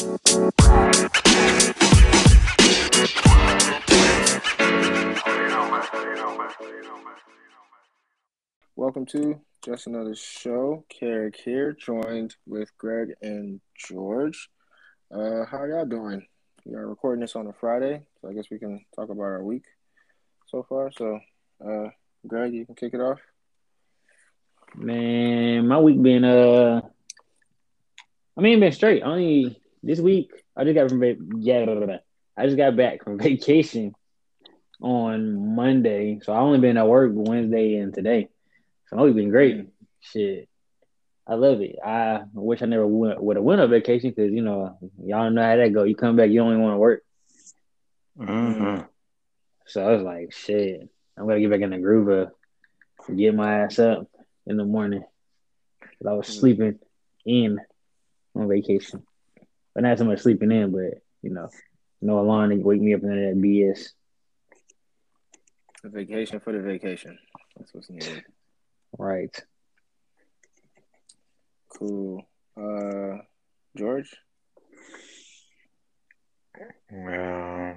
Welcome to just another show. Carrick here, joined with Greg and George. Uh, how y'all doing? We are recording this on a Friday, so I guess we can talk about our week so far. So, uh, Greg, you can kick it off. Man, my week been uh, I mean, been straight. Only this week, I just got from yeah. I just got back from vacation on Monday, so I only been at work Wednesday and today. So my week been great. Shit, I love it. I wish I never went would have went on vacation because you know y'all know how that go. You come back, you only want to work. Mm-hmm. So I was like, shit, I'm gonna get back in the groove of get my ass up in the morning. 'Cause I was Mhm. sleeping in on vacation, but not so much sleeping in, but you know, no alarm to wake me up into that BS. A vacation for the vacation. That's what's needed. Right. Cool. Uh, George. Well,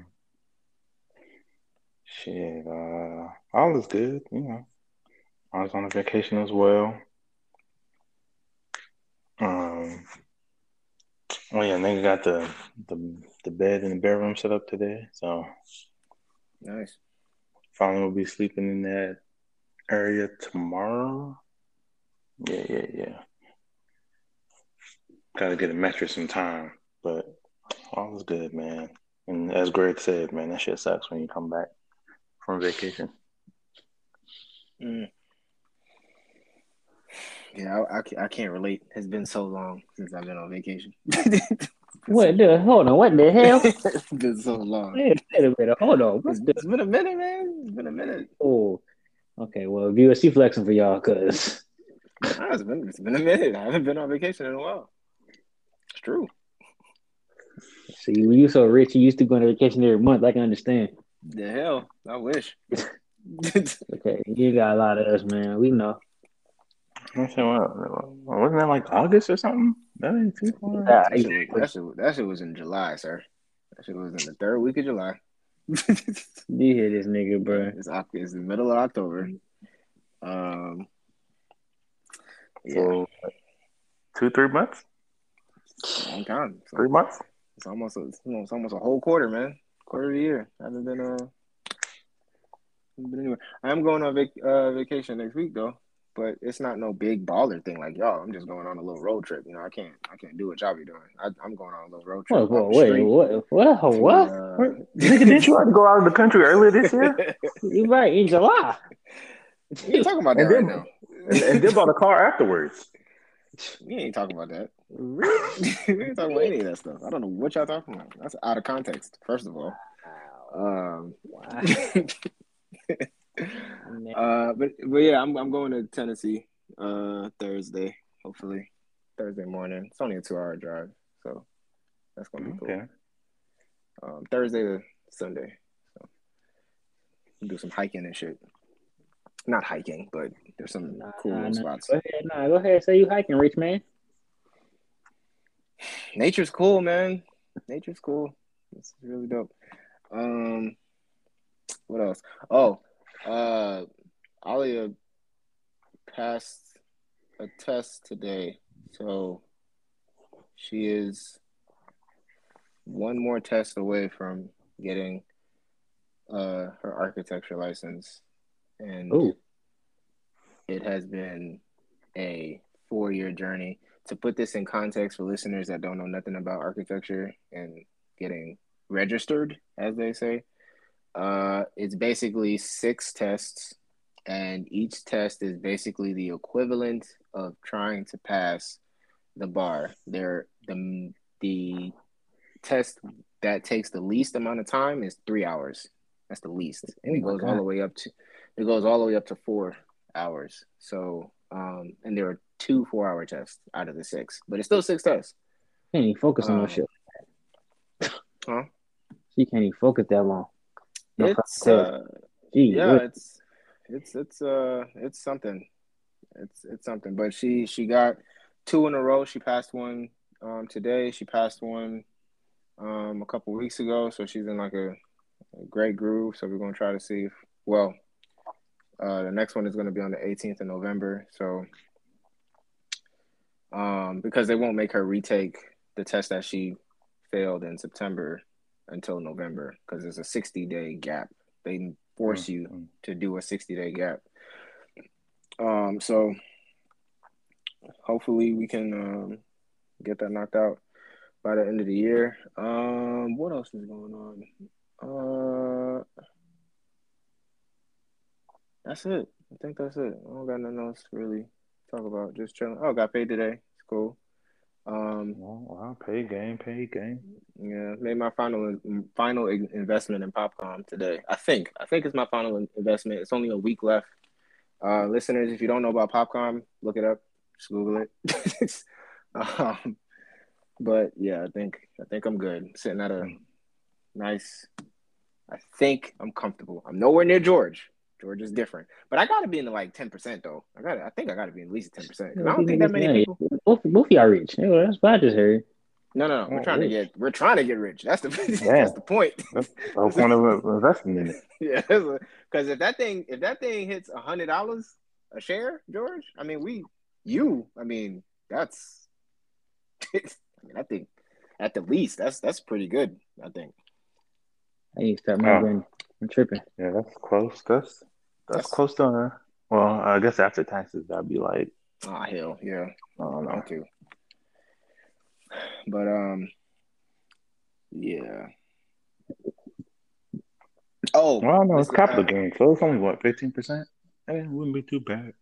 shit, uh, all is good, you know. I was on a vacation as well. Um, oh yeah, nigga got the the the bed in the bedroom set up today, so Nice. finally will be sleeping in that area tomorrow. Yeah, yeah, yeah. Gotta get a mattress in time, but all is good, man. And as Greg said, man, that shit sucks when you come back from vacation. Mm. Yeah, I, I, I can't relate. It's been so long since I've been on vacation. What the hold on? What the hell? it's been so long. Wait a minute. Hold on. What It's, it's been a minute, man. It's been a minute. Oh, okay. Well, VSC flexing for y'all, cause Nah, it's been it's been a minute. I haven't been on vacation in a while. It's true. see you, you so rich. You used to go on vacation every month. I can understand. The hell, I wish. Okay, you got a lot of us, man. We know. I said, well, wasn't that like August or something? That ain't too far. Yeah, that, shit, was- that, shit, was- that shit was in July, sir. That shit was in the third week of July. You hear this nigga, bro? it's, Oc- it's the middle of October. Um, yeah, So, two, three months? long time. So Three months? it's almost a, it's almost almost a whole quarter, man. Quarter of the year. I haven't uh haven't been anywhere. I am going on vac- uh, vacation next week though, but it's not no big baller thing like y'all. I'm just going on a little road trip. You know, I can't I can't do what y'all be doing. I, I'm going on a little road trip. Whoa, whoa, wait, street what? What? to, What? uh, Nigga, didn't you have to go out of the country earlier this year? You right in July? We ain't talking about that And right then- now. and, and then bought a car afterwards. We ain't talking about that. Really? we ain't talking about any of that stuff. I don't know what y'all talking about. That's out of context. First of all, um, uh, but but yeah, I'm I'm going to Tennessee uh Thursday, hopefully Thursday morning. It's only a two hour drive, so that's gonna be cool. Um, Thursday to Sunday, so do some hiking and shit. Not hiking, but there's some Nah, cool nah, little nah. spots. Go ahead, nah, go ahead. Say you hiking, rich man. Nature's cool, man. Nature's cool. It's really dope. Um, what else? Oh, uh, Alia passed a test today, so she is one more test away from getting uh her architecture license, and Ooh. it has been a four year journey. To put this in context for listeners that don't know nothing about architecture and getting registered, as they say, uh, it's basically six tests, and each test is basically the equivalent of trying to pass the bar. They're the the test that takes the least amount of time is three hours. That's the least, and it goes all the way up to it goes all the way up to four hours. So, um, and there are two four hour tests out of the six, but it's still six tests. Can't even focus on Um, shit. Huh? She can't even focus that long. No It's uh, Gee, yeah, what- it's it's it's uh it's something. It's it's something. But she she got two in a row. She passed one um today. She passed one um, a couple weeks ago, so she's in like a, a great groove. So we're gonna try to see if well, uh, the next one is gonna be on the 18th of November. So um, because they won't make her retake the test that she failed in September until November because there's a 60 day gap. They force you Mm, mm. to do a 60 day gap. Um, so hopefully we can um, get that knocked out by the end of the year. Um, what else is going on? Uh, that's it. I think that's it. I don't got nothing else to really talk about. Just chilling. Oh, got paid today. It's cool. Um, Well, wow, pay game, pay game. yeah, made my final final investment in Popcom today. I think. I think it's my final investment. It's only a week left. Uh, listeners, if you don't know about Popcom, look it up. Just Google it. um, but yeah, I think I think I'm good. Sitting at a nice. I think I'm comfortable. I'm nowhere near George. George just different, but I got to be in the like ten percent though. I gotta I think I got to be at least ten percent. I don't think that many people. Both, both of y'all rich. Yeah, that's what I just heard. No, no, no. We're trying to get. We're trying to get rich. That's the. Yeah. that's the point. That's the whole point of investing in it. Yeah, because if that thing if that thing hits a hundred dollars a share, George, I mean we you, I mean that's, I mean I think at the least that's that's pretty good. I think I need to start my Oh. I'm tripping. Yeah, that's close. That's that's, That's- close to. Uh, well, I guess after taxes, that'd be like ah hell yeah, I don't know. too. But um, yeah. Oh, Well, no, it's capital uh, gain, so it's only what fifteen percent. Eh, it wouldn't be too bad.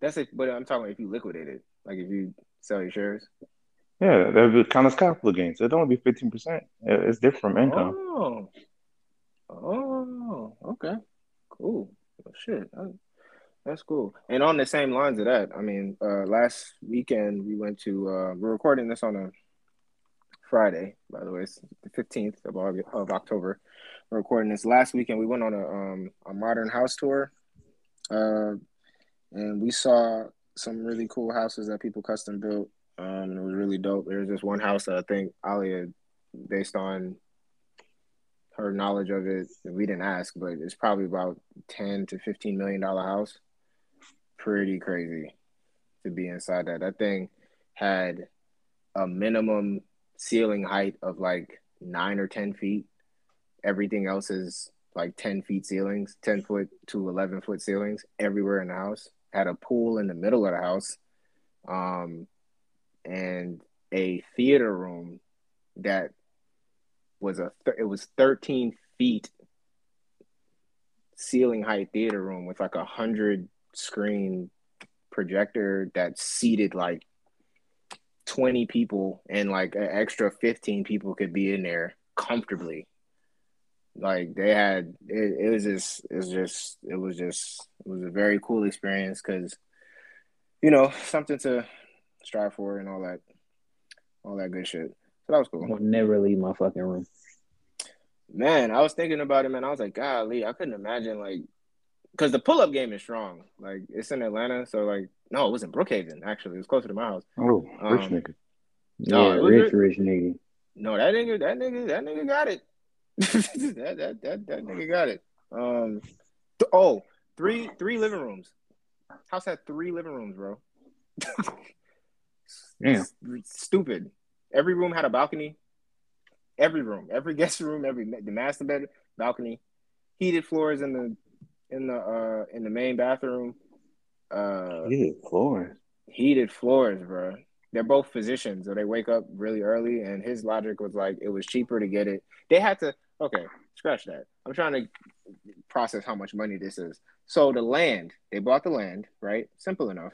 That's it. But I'm talking if you liquidate it, like if you sell your shares. Yeah, that would count as capital gains. It'd only be fifteen percent. It's different from income. Oh, oh, okay, cool. Shit, that- that's cool. And on the same lines of that, I mean, uh, last weekend we went to. Uh, we're recording this on a Friday, by the way. It's the fifteenth of August, of October. We're recording this last weekend. We went on a um a modern house tour, uh, and we saw some really cool houses that people custom built. Um, it was really dope. There was this one house that I think Alia, based on her knowledge of it, we didn't ask, but it's probably about ten to fifteen million dollar house. Pretty crazy to be inside that. That thing had a minimum ceiling height of like nine or ten feet. Everything else is like ten feet ceilings, ten foot to eleven foot ceilings everywhere in the house. Had a pool in the middle of the house, um, and a theater room that was a th- it was 13 feet ceiling height theater room with like a hundred screen projector that seated like 20 people and like an extra 15 people could be in there comfortably. Like they had it, it was just it was just it was just it was a very cool experience because you know something to strive for and all that all that good shit. So that was cool. I will never leave my fucking room. Man, I was thinking about it, man. I was like, golly, I couldn't imagine like, because the pull up game is strong. Like it's in Atlanta, so like, no, it was in Brookhaven. Actually, it was closer to my house. Oh, rich Um, nigga. No, yeah, rich, rich nigga. No, that nigga, that nigga, that nigga got it. that, that that that nigga got it. Um, th- oh, three three living rooms. House had three living rooms, bro. Damn. S- Stupid. Every room had a balcony. Every room, every guest room, every the master bed, balcony, heated floors in the in the uh in the main bathroom. Uh, Yeah, floors. heated floors, bro. They're both physicians, so they wake up really early. And his logic was like, it was cheaper to get it. They had to. Okay, scratch that. I'm trying to process how much money this is. So the land, they bought the land, right? Simple enough.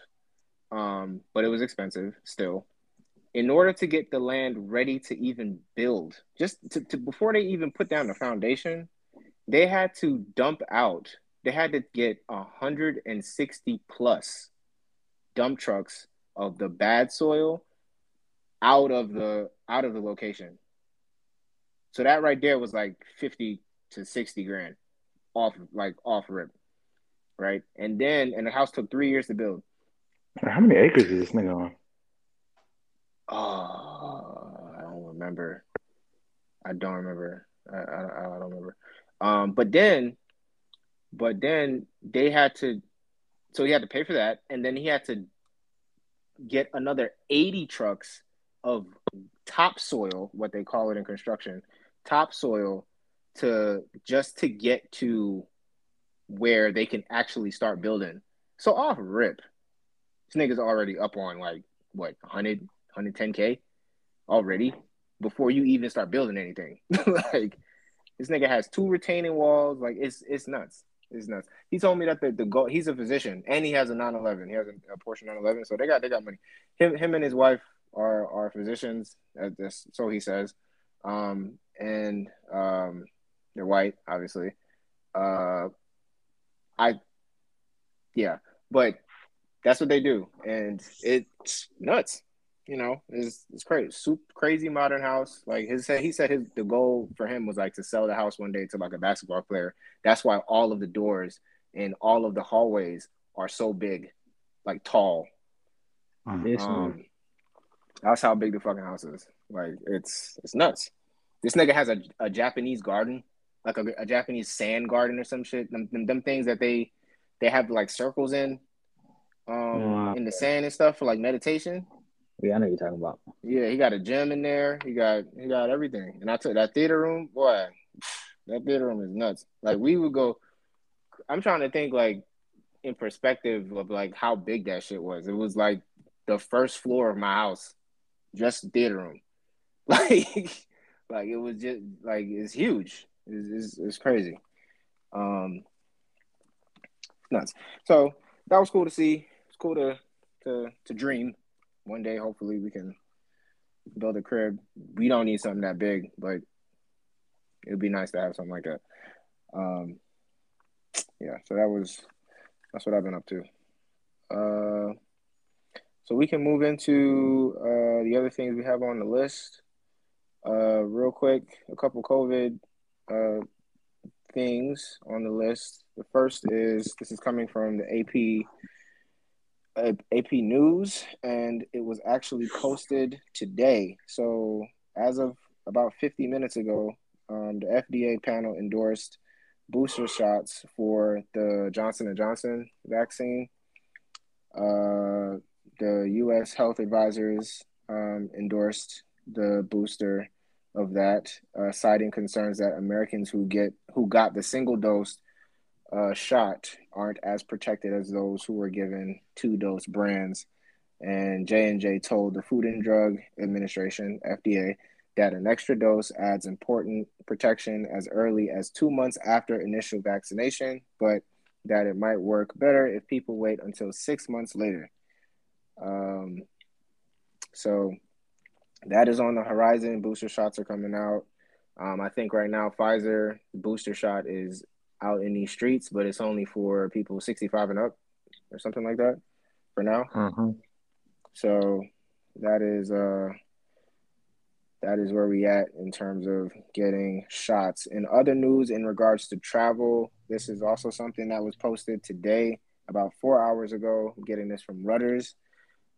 Um, but it was expensive still. In order to get the land ready to even build, just to, to before they even put down the foundation, they had to dump out. They had to get 160 plus dump trucks of the bad soil out of the out of the location. So that right there was like 50 to 60 grand off like off rip. Right? And then and the house took 3 years to build. How many acres is this nigga on? Oh, I don't remember. I don't remember. I, I, I don't remember. Um, but then, but then they had to, so he had to pay for that, and then he had to get another eighty trucks of topsoil, what they call it in construction, topsoil, to just to get to where they can actually start building. So off rip, this nigga's already up on like what 100, 110k already before you even start building anything. like this nigga has two retaining walls. Like it's it's nuts. It's nuts. He told me that the, the goal. He's a physician and he has a 911. He has a, a Porsche 911. So they got they got money. Him him and his wife are are physicians. At this, so he says. Um and um they're white, obviously. Uh, I yeah, but that's what they do, and it's nuts. You know, it's it's crazy, super crazy modern house. Like his he said his the goal for him was like to sell the house one day to like a basketball player. That's why all of the doors and all of the hallways are so big, like tall. Um, that's how big the fucking house is. Like it's it's nuts. This nigga has a, a Japanese garden, like a, a Japanese sand garden or some shit. Them, them, them things that they they have like circles in um Wow. in the sand and stuff for like meditation. Yeah, I know you're talking about. Yeah, he got a gym in there. He got he got everything. And I took that theater room, boy, that theater room is nuts. Like we would go I'm trying to think like in perspective of like how big that shit was. It was like the first floor of my house, just the theater room. Like like it was just like it's huge. It's, it's, it's crazy. Um nuts. So that was cool to see. It's cool to to to dream. One day, hopefully, we can build a crib. We don't need something that big, but it'd be nice to have something like that. Um, yeah. So that was that's what I've been up to. Uh, so we can move into uh, the other things we have on the list. Uh, real quick, a couple COVID uh, things on the list. The first is this is coming from the AP AP News, and it was actually posted today. So as of about 50 minutes ago, um, the FDA panel endorsed booster shots for the Johnson and Johnson vaccine. Uh, the U.S. health advisors um, endorsed the booster of that, uh, citing concerns that Americans who get who got the single dose uh, shot aren't as protected as those who were given two dose brands. And J and J told the Food and Drug Administration (FDA) that an extra dose adds important protection as early as two months after initial vaccination, but that it might work better if people wait until six months later. Um, so that is on the horizon. Booster shots are coming out. Um, I think right now Pfizer booster shot is out in these streets, but it's only for people 65 and up or something like that for now. Mm-hmm. So that is uh that is where we at in terms of getting shots. In other news in regards to travel, this is also something that was posted today about four hours ago. I'm getting this from Reuters.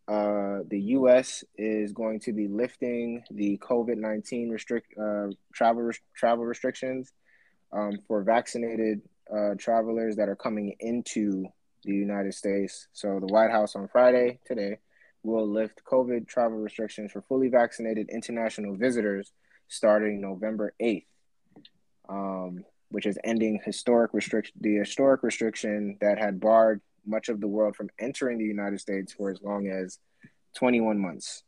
Uh, the U.S. is going to be lifting the COVID nineteen restrict uh, travel travel restrictions um, for vaccinated uh, travelers that are coming into the United States. So the White House on Friday today will lift COVID travel restrictions for fully vaccinated international visitors starting November eighth, um, which is ending historic restriction the historic restriction that had barred much of the world from entering the United States for as long as 21 months.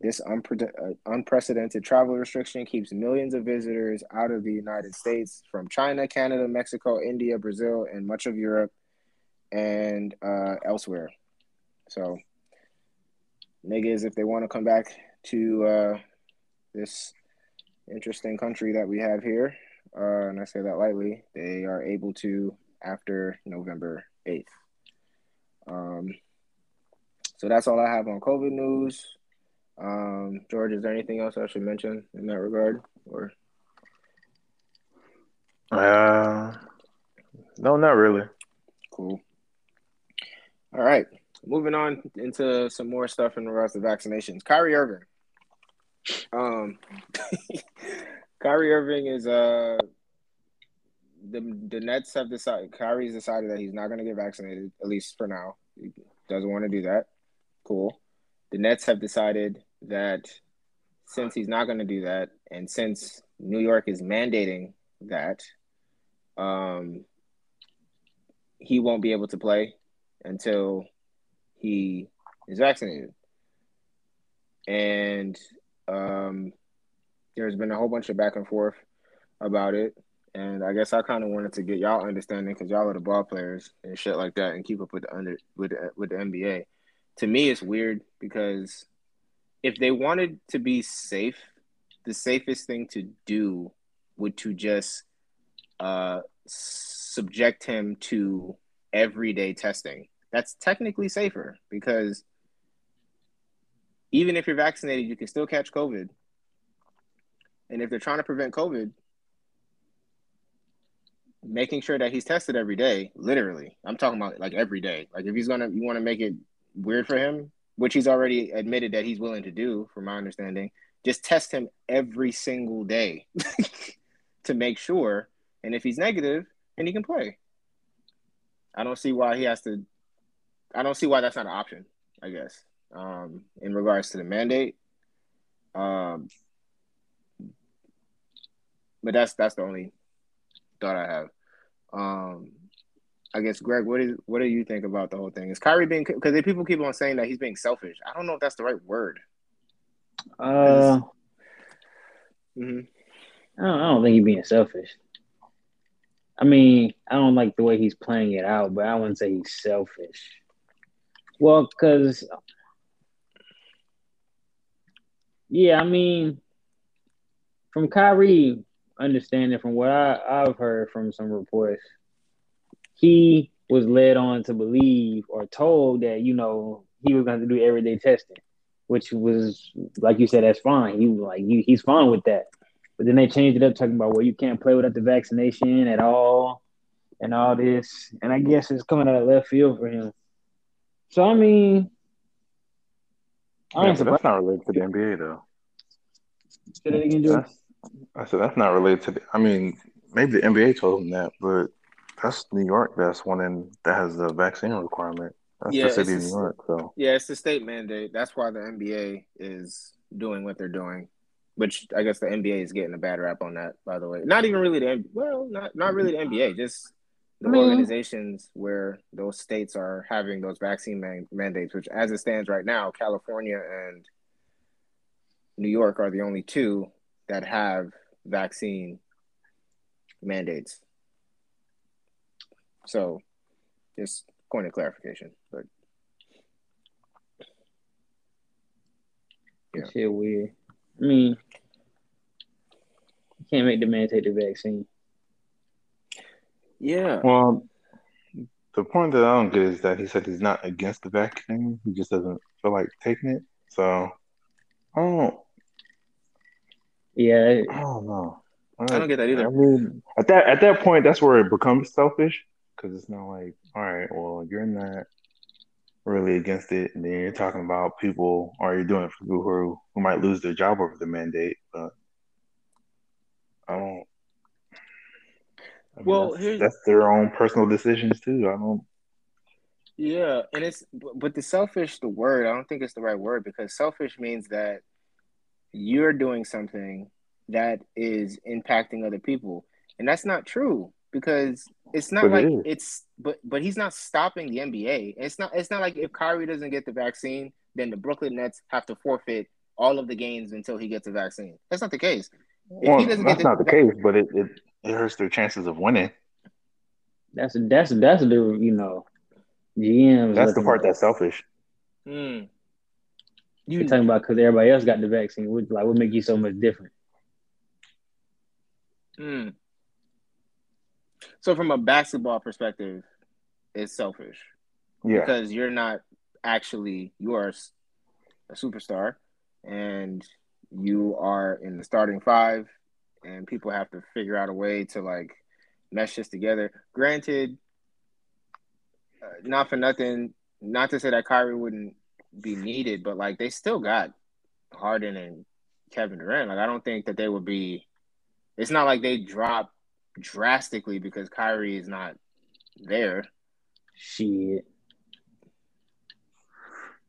This unpre- uh, unprecedented travel restriction keeps millions of visitors out of the United States from China, Canada, Mexico, India, Brazil, and much of Europe and uh, elsewhere. So, niggas, if they want to come back to uh, this interesting country that we have here, uh, and I say that lightly, they are able to after November 8th. Um, so that's all I have on COVID news. Um, George, is there anything else I should mention in that regard? Or Uh, no, not really. cool. All right, moving on into some more stuff in regards to vaccinations. Kyrie Irving. Um, Kyrie Irving is uh the the Nets have decided Kyrie's decided that he's not going to get vaccinated at least for now. He doesn't want to do that. Cool. The Nets have decided that since he's not going to do that, and since New York is mandating that, um, he won't be able to play until he is vaccinated. And um, there's been a whole bunch of back and forth about it. And I guess I kind of wanted to get y'all understanding because y'all are the ball players and shit like that, and keep up with the under with the, with the NBA. To me, it's weird because if they wanted to be safe, the safest thing to do would to just uh, subject him to everyday testing. That's technically safer because even if you're vaccinated, you can still catch COVID. And if they're trying to prevent COVID, making sure that he's tested every day, literally. I'm talking about like every day. Like if he's gonna you want to make it weird for him, which he's already admitted that he's willing to do, from my understanding, just test him every single day to make sure. And if he's negative, then he can play. I don't see why he has to I don't see why that's not an option, I guess. Um, in regards to the mandate. Um, but that's that's the only thought I have. Um, I guess Greg, what is what do you think about the whole thing? Is Kyrie being because people keep on saying that he's being selfish? I don't know if that's the right word. Uh, mm-hmm. I, don't, I don't think he's being selfish. I mean, I don't like the way he's playing it out, but I wouldn't say he's selfish. Well, because yeah, I mean, from Kyrie, understanding from what I, I've heard from some reports, he was led on to believe or told that you know he was going to do everyday testing, which was like you said, that's fine. He was like he, he's fine with that. But then they changed it up, talking about well, you can't play without the vaccination at all, and all this. And I guess it's coming out of left field for him. So I mean, I yeah, that's not related to the NBA though. Say that again. I said that's not related to the. I mean, maybe the NBA told him that, but that's New York. That's one in that has the vaccine requirement. That's yeah, the city of New York. So yeah, it's the state mandate. That's why the NBA is doing what they're doing. Which I guess the NBA is getting a bad rap on that. By the way, not even really the well, not not really the NBA. Just the mm-hmm. organizations where those states are having those vaccine man- mandates. Which, as it stands right now, California and New York are the only two that have vaccine mandates. So, just point of clarification, but yeah, shit weird. I mean, you can't make the man take the vaccine. Yeah. Well, the point that I don't get is that he said he's not against the vaccine. He just doesn't feel like taking it. So I don't. Yeah. I don't know. I don't get that either. I mean, at that at that point, that's where it becomes selfish because it's not like, all right, well, you're not really against it, and then you're talking about people, or you're doing it for people who who might lose their job over the mandate. But I don't. I mean, well, that's, that's their own personal decisions too. I don't. Yeah, and it's but the selfish, the word, I don't think it's the right word because selfish means that you're doing something that is impacting other people. And that's not true because it's not but like it it's but but he's not stopping the NBA. It's not it's not like if Kyrie doesn't get the vaccine, then the Brooklyn Nets have to forfeit all of the games until he gets a vaccine. That's not the case. Well, that's the, not the case, but it, it, it hurts their chances of winning. That's that's that's the you know GM. That's the part that's selfish. Hmm. You are talking about because everybody else got the vaccine. What like what make you so much different? Hmm. So from a basketball perspective, it's selfish. Yeah. Because you're not actually you are a superstar and you are in the starting five and people have to figure out a way to like mesh this together. Granted, uh, not for nothing, not to say that Kyrie wouldn't be needed, but like they still got Harden and Kevin Durant. Like I don't think that they would be It's not like they drop drastically because Kyrie is not there. Shit.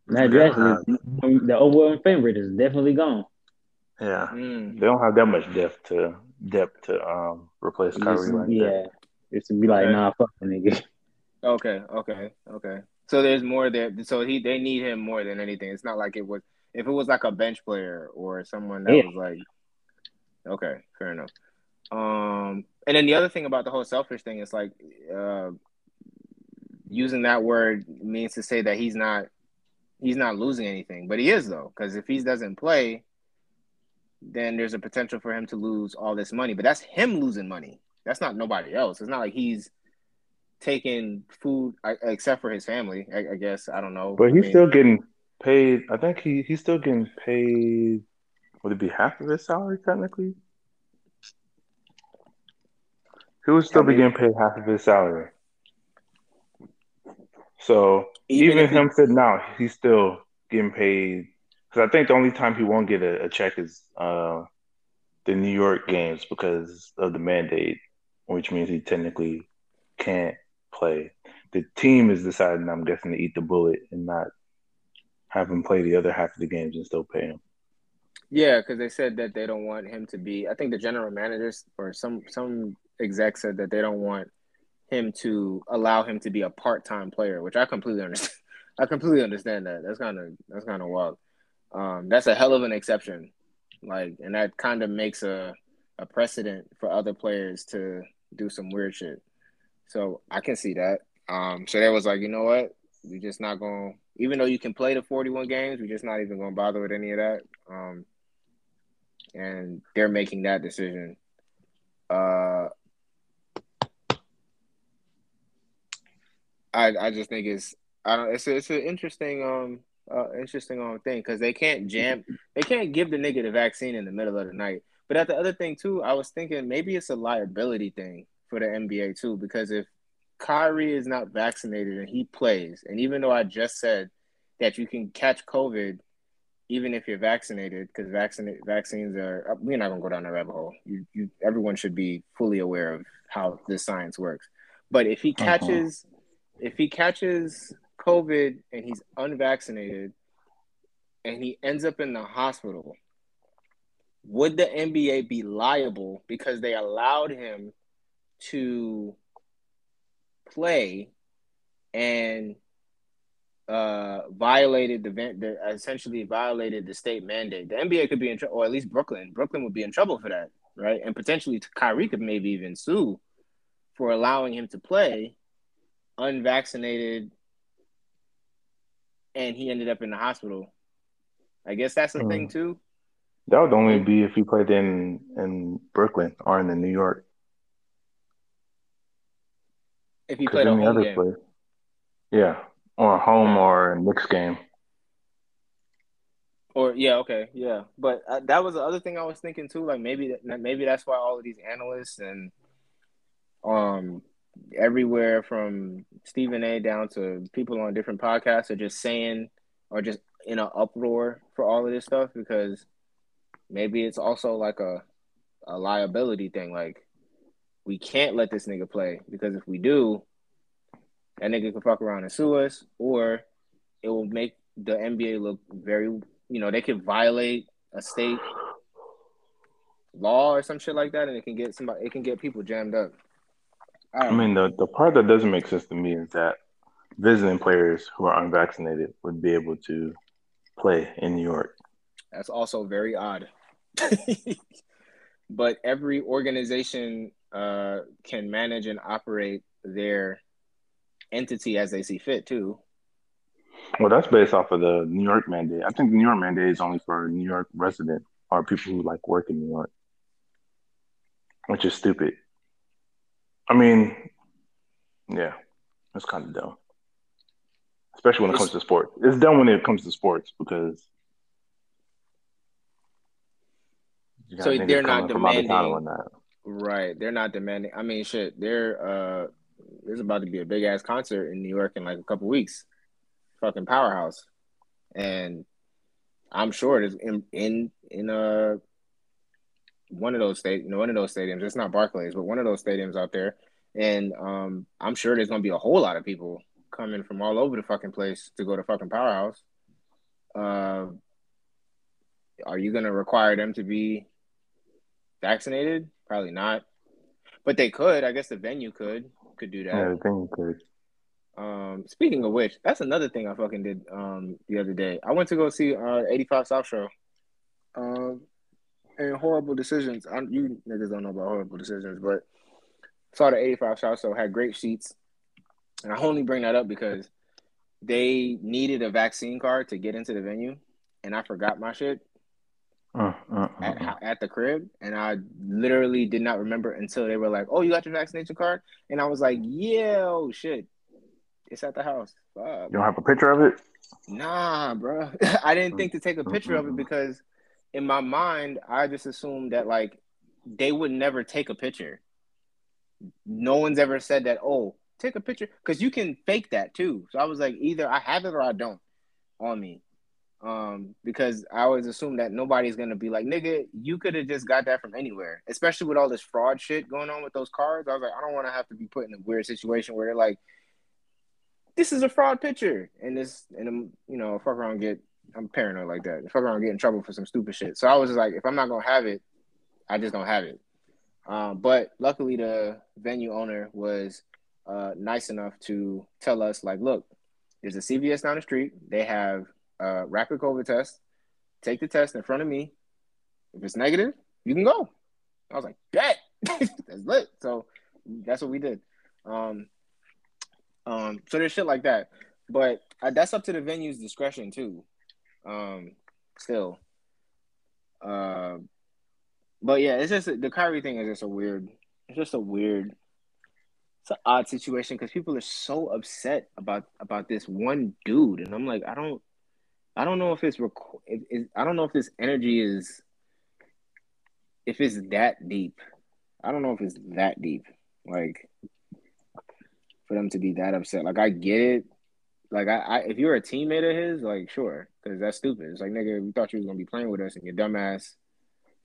Not drastically. The overall favorite is definitely gone. Yeah, Mm. they don't have that much depth to depth to um replace It's Kyrie just- like yeah. that. It's to be like, Okay. nah, fuck the nigga. Okay, okay, okay. So there's more there. So he they need him more than anything. It's not like it was if it was like a bench player or someone that Yeah. was like, okay, fair enough. Um, and then the other thing about the whole selfish thing is like, uh, using that word means to say that he's not he's not losing anything, but he is though, because if he doesn't play, then there's a potential for him to lose all this money. But that's him losing money. That's not nobody else. It's not like he's taking food except for his family. I, I guess I don't know. But I he's mean, still getting paid. I think he he's still getting paid. Would it be half of his salary technically? He would still I be getting paid half of his salary. So Even even, him sitting out, he's still getting paid. Because I think the only time he won't get a, a check is uh, the New York games because of the mandate, which means he technically can't play. The team is deciding, I'm guessing, to eat the bullet and not have him play the other half of the games and still pay him. Yeah, because they said that they don't want him to be. I think the general managers or some some exec said that they don't want him to allow him to be a part time player, which I completely understand. I completely understand that. That's kind of that's kind of wild. Um, that's a hell of an exception, like, and that kind of makes a a precedent for other players to do some weird shit. So I can see that. Um, so they was like, you know what? We're just not going. to Even though you can play the forty-one games, we're just not even going to bother with any of that. Um, and they're making that decision. Uh, I I just think it's I don't it's a, it's an interesting um uh, interesting um thing because they can't jam they can't give the nigga the vaccine in the middle of the night. But at the other thing too, I was thinking maybe it's a liability thing for the NBA too because if Kyrie is not vaccinated and he plays, and even though I just said that you can catch COVID even if you're vaccinated, because vaccine vaccines are we're not gonna go down that rabbit hole. You you everyone should be fully aware of how this science works. But if he catches if he catches COVID and he's unvaccinated and he ends up in the hospital, would the NBA be liable because they allowed him to play and uh, violated the, the essentially violated the state mandate. The NBA could be in trouble, or at least Brooklyn. Brooklyn would be in trouble for that, right? And potentially Kyrie could maybe even sue for allowing him to play unvaccinated, and he ended up in the hospital. I guess that's the thing Mhm. too. That would only be if he played in in Brooklyn or in the New York. If he played any other game, place. Yeah. Or a home Yeah. or a Knicks game. Or yeah, okay, yeah. But uh, that was the other thing I was thinking too. Like maybe maybe that's why all of these analysts and um everywhere from Stephen A. down to people on different podcasts are just saying or just in an uproar for all of this stuff because maybe it's also like a a liability thing. Like we can't let this nigga play because if we do, that nigga could fuck around and sue us, or it will make the NBA look very you know, they could violate a state law or some shit like that, and it can get somebody, it can get people jammed up. I I mean, the, the part that doesn't make sense to me is that visiting players who are unvaccinated would be able to play in New York. That's also very odd. but every organization uh, can manage and operate their entity as they see fit too. Well, that's based off of the New York mandate. I think the New York mandate is only for New York resident or people who like work in New York, which is stupid. I mean, yeah, it's kind of dumb, especially when it comes to sports. It's dumb when it comes to sports because So they're not coming from out of town demanding- and. Right. They're not demanding. I mean, shit. They're uh, there's about to be a big ass concert in New York in like a couple weeks. Fucking powerhouse, and I'm sure it is in in in uh one of those state, you know, one of those stadiums. It's not Barclays, but one of those stadiums out there. And um, I'm sure there's gonna be a whole lot of people coming from all over the fucking place to go to fucking Powerhouse. Uh, are you gonna require them to be vaccinated? Probably not. But they could. I guess the venue could could do that. Yeah, the venue could. Um, speaking of which, that's another thing I fucking did um the other day. I went to go see uh 85 South Show. Um, and horrible decisions. I, you niggas don't know about horrible decisions, but saw the 85 South so had great seats, and I only bring that up because they needed a vaccine card to get into the venue, and I forgot my shit Uh, uh, uh, at, uh. at the crib, and I literally did not remember until they were like, "Oh, you got your vaccination card," and I was like, "Yeah, oh shit, it's at the house." Fuck. You don't have a picture of it? Nah, bro. I didn't think to take a picture of it because in my mind, I just assumed that like they would never take a picture. No one's ever said that, oh, take a picture. Because you can fake that too. So I was like, either I have it or I don't on me. Um, because I always assume that nobody's gonna be like, nigga, you could have just got that from anywhere. Especially with all this fraud shit going on with those cards. I was like, I don't want to have to be put in a weird situation where they're like, this is a fraud picture, and this, and you know, fuck around, get, I'm paranoid like that. Fuck around, and get in trouble for some stupid shit. So I was just like, if I'm not gonna have it, I just don't have it. Um, but luckily, the venue owner was uh, nice enough to tell us, like, look, there's a CVS down the street. They have a rapid COVID test. Take the test in front of me. If it's negative, you can go. I was like, bet. that's lit. So that's what we did. Um, um, so there's shit like that. But uh, that's up to the venue's discretion too. Um, still. Uh, but yeah, it's just the Kyrie thing is just a weird. It's just a weird. It's an odd situation because people are so upset about about this one dude, and I'm like, I don't, I don't know if it's rec- if, I don't know if this energy is, if it's that deep. I don't know if it's that deep, like, for them to be that upset. Like, I get it. Like, I, I if you're a teammate of his, like, sure, because that's stupid. It's like, nigga, we thought you was gonna be playing with us, and your dumbass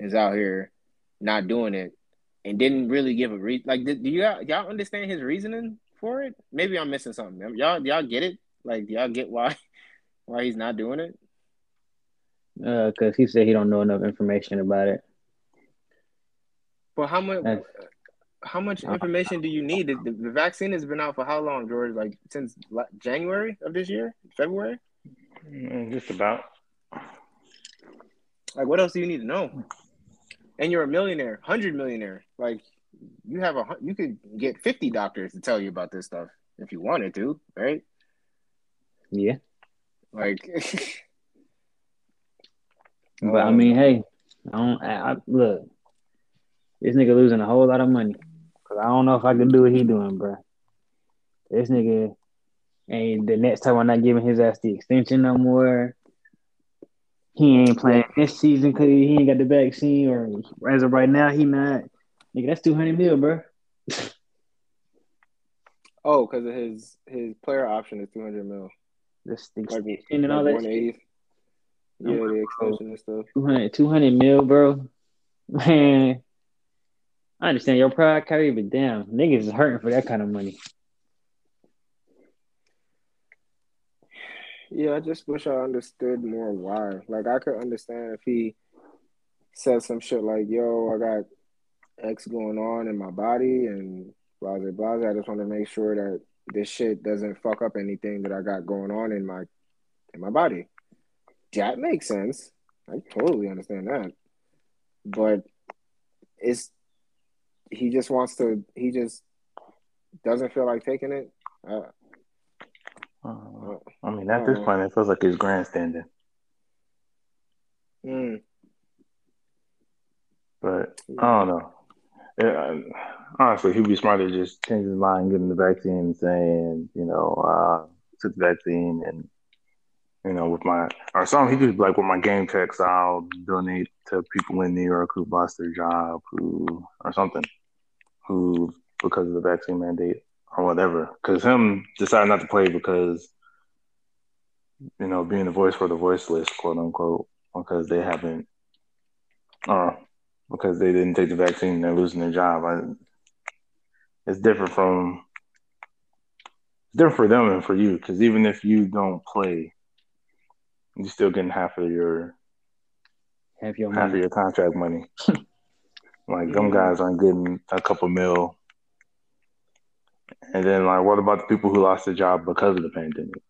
is out here not doing it and didn't really give a reason. Like, did, do you y'all understand his reasoning for it? Maybe I'm missing something. Y'all y'all get it? Like, y'all get why why he's not doing it? Uh, cause he said he don't know enough information about it. But how much? That's- How much information do you need? The, the, the vaccine has been out for how long, George? Like since January of this year, February. Mm, Just about. Like, what else do you need to know? And you're a millionaire, hundred millionaire. Like, you have a, you could get fifty doctors to tell you about this stuff if you wanted to, right? Yeah, Like, but I mean, hey, I don't. I, I, look, this nigga losing a whole lot of money. Cause I don't know if I can do what he doing, bro. This nigga, ain't the next time I'm not giving his ass the extension no more. He ain't playing this season because he ain't got the vaccine, or as of right now, he not. Nigga, that's two hundred mil, bro. oh, because of his his player option is two hundred mil, This the like, and all like that. one shit. eighty. Yeah, the oh, extension and stuff. 200, 200 mil, bro. Man, I understand your pride, Kyrie, but damn, niggas is hurting for that kind of money. Yeah, I just wish I understood more why. Like I could understand if he said some shit like, "Yo, I got X going on in my body," and blah blah blah. I just want to make sure that this shit doesn't fuck up anything that I got going on in my in my body. That makes sense. I totally understand that. But it's he just wants to. He just doesn't feel like taking it. Uh, Uh, I mean, at this Uh, point, it feels like he's grandstanding. mm, But I don't know. Yeah, honestly, he'd be smarter to just change his mind, getting the vaccine, and saying, you know, uh, took the vaccine, and you know, with my or something, he could be like, with my game checks, I'll donate to people in New York who lost their job, who or something, who because of the vaccine mandate or whatever. Because him deciding not to play because you know being the voice for the voiceless, quote unquote, because they haven't. Uh, because they didn't take the vaccine and they're losing their job. I, it's different from it's different for them and for you because even if you don't play, you're still getting half of your half your half of your contract money. like them guys aren't getting a couple mil. And then like what about the people who lost their job because of the pandemic?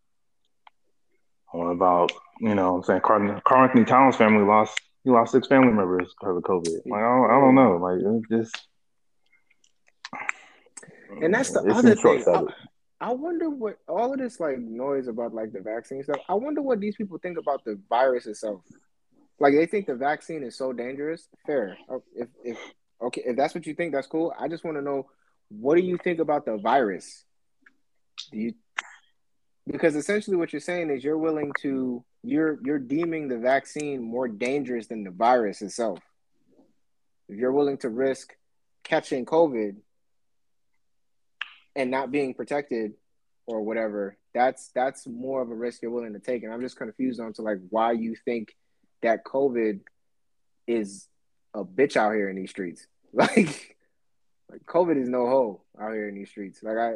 What about, you know, I'm saying Karl, Carl Anthony Towns' family lost he lost six family members because of COVID. Like I don't, I don't know. Like just And that's the other thing. I wonder what all of this like noise about like the vaccine stuff. I wonder what these people think about the virus itself. Like they think the vaccine is so dangerous. Fair. Oh, If if okay, if that's what you think, that's cool. I just want to know what do you think about the virus? Do you because essentially what you're saying is you're willing to you're you're deeming the vaccine more dangerous than the virus itself. If you're willing to risk catching COVID and not being protected or whatever, that's that's more of a risk you're willing to take. And I'm just confused on to like why you think that COVID is a bitch out here in these streets. Like like COVID is no hoe out here in these streets. Like I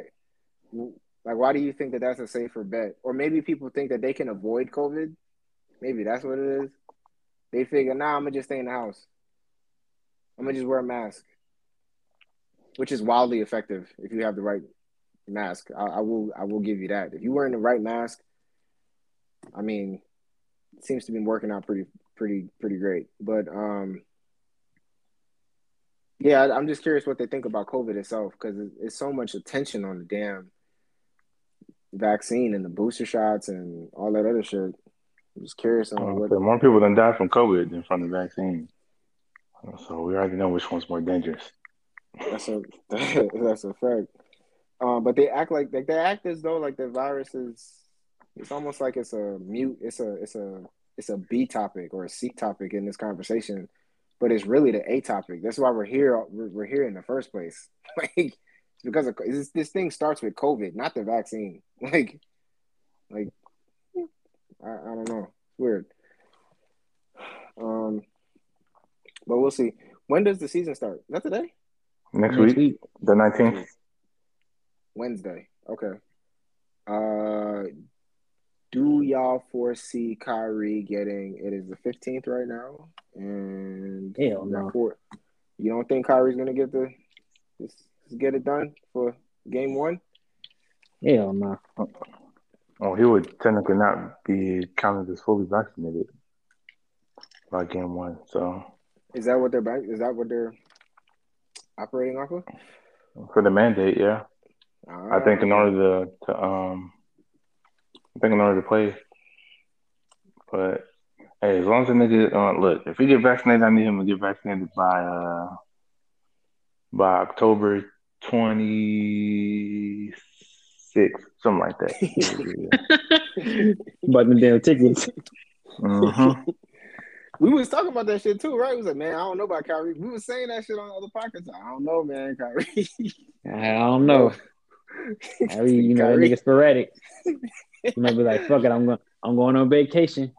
like why do you think that that's a safer bet? Or maybe people think that they can avoid COVID. Maybe that's what it is. They figure, nah, I'm gonna just stay in the house. I'm gonna just wear a mask, which is wildly effective if you have the right mask. I, I will, I will give you that. If you're wearing the right mask, I mean, seems to be working out pretty, pretty, pretty great. But um, yeah, I, I'm just curious what they think about COVID itself because it's so much attention on the damn vaccine and the booster shots and all that other shit. I'm just curious on Uh, what. more people than die from COVID than from the vaccine. So we already know which one's more dangerous. That's a that's a fact. Um, but they act like like they act as though like the virus is. It's almost like it's a mute. It's a it's a it's a B topic or a C topic in this conversation, but it's really the A topic. That's why we're here. We're, we're here in the first place. Like because of this, this thing starts with COVID, not the vaccine. Like like I, I don't know. It's weird. Um, but we'll see. When does the season start? Is that today? Next, Next week, week. the 19th. Wednesday. Okay. Uh, do y'all foresee Kyrie getting? It is the fifteenth right now, and Hell no. four- You don't think Kyrie's gonna get the just, just get it done for game one? Hell no. Oh, he would technically not be counted as fully vaccinated by game one. So Is that what they're back? Is that what they're operating off of? for the mandate, yeah. I think in Ah, order to, to um, I think in order to play, but hey, as long as the nigga uh, look, if he get vaccinated, I need him to get vaccinated by uh by October twenty sixth, something like that. but the damn tickets. hmm we was talking about that shit too, right? We was like, man, I don't know about Kyrie. We was saying that shit on other podcasts. I don't know, man, Kyrie. I don't know. I mean, you know, that Kyrie. nigga sporadic. You might be like, fuck it, I'm going I'm going on vacation.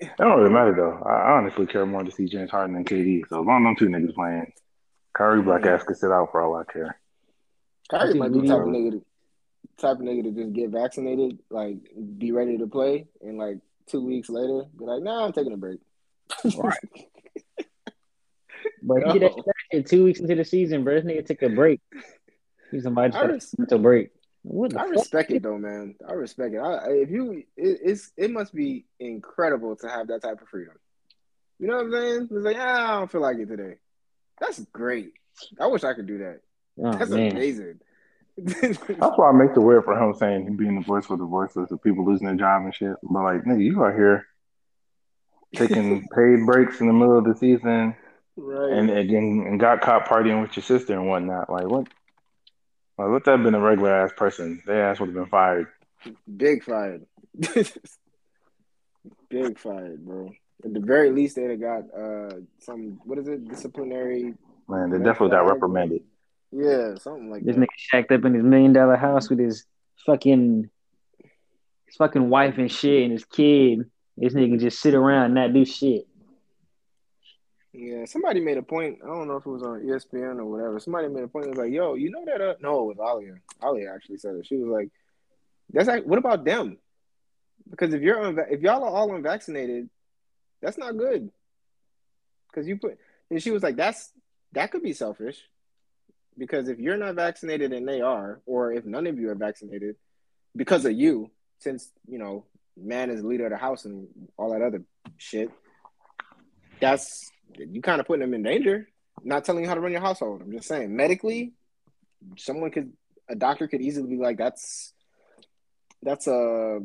It don't really matter though. I I honestly care more to see James Harden than KD. So as long as them two niggas playing, Kyrie black ass could sit out for all I care. Kyrie think might be the type of need- nigga to, type of nigga to just get vaccinated, like be ready to play, and like two weeks later be like, nah, I'm taking a break. Right. But he did that shit two weeks into the season, bro. This nigga took a break. He's somebody I took res- a mental break. What the I fuck? respect it though, man. I respect it. I, I- if you, it, it's it must be incredible to have that type of freedom. You know what I'm saying? It's like, ah, I don't feel like it today. That's great. I wish I could do that. Oh, That's man. amazing. That's why I make the word for him saying him being the voice for the voiceless of people losing their job and shit. But like, nigga, you are here taking paid breaks in the middle of the season right. and again and got caught partying with your sister and whatnot. Like what? Like let that have been a regular ass person. Their ass would have been fired. Big fired. Big fired, bro. At the very least, they'd have got uh some what is it disciplinary? Man, they definitely got reprimanded. Yeah, something like This that. nigga shacked up in his million dollar house with his fucking his fucking wife and shit and his kid. This nigga just sit around and not do shit. Yeah, somebody made a point. I don't know if it was on ESPN or whatever. Somebody made a point. It was like, "Yo, you know that?" Uh, no, it was Alia. Alia actually said it. She was like, "That's like, what about them? Because if you're unva- if y'all are all unvaccinated, that's not good. Because you put." And she was like, "That's that could be selfish, because if you're not vaccinated and they are, or if none of you are vaccinated, because of you, since you know man is leader of the house and all that other shit." That's you kind of putting them in danger. Not telling you how to run your household. I'm just saying, medically, someone could, a doctor could easily be like, "That's, that's a,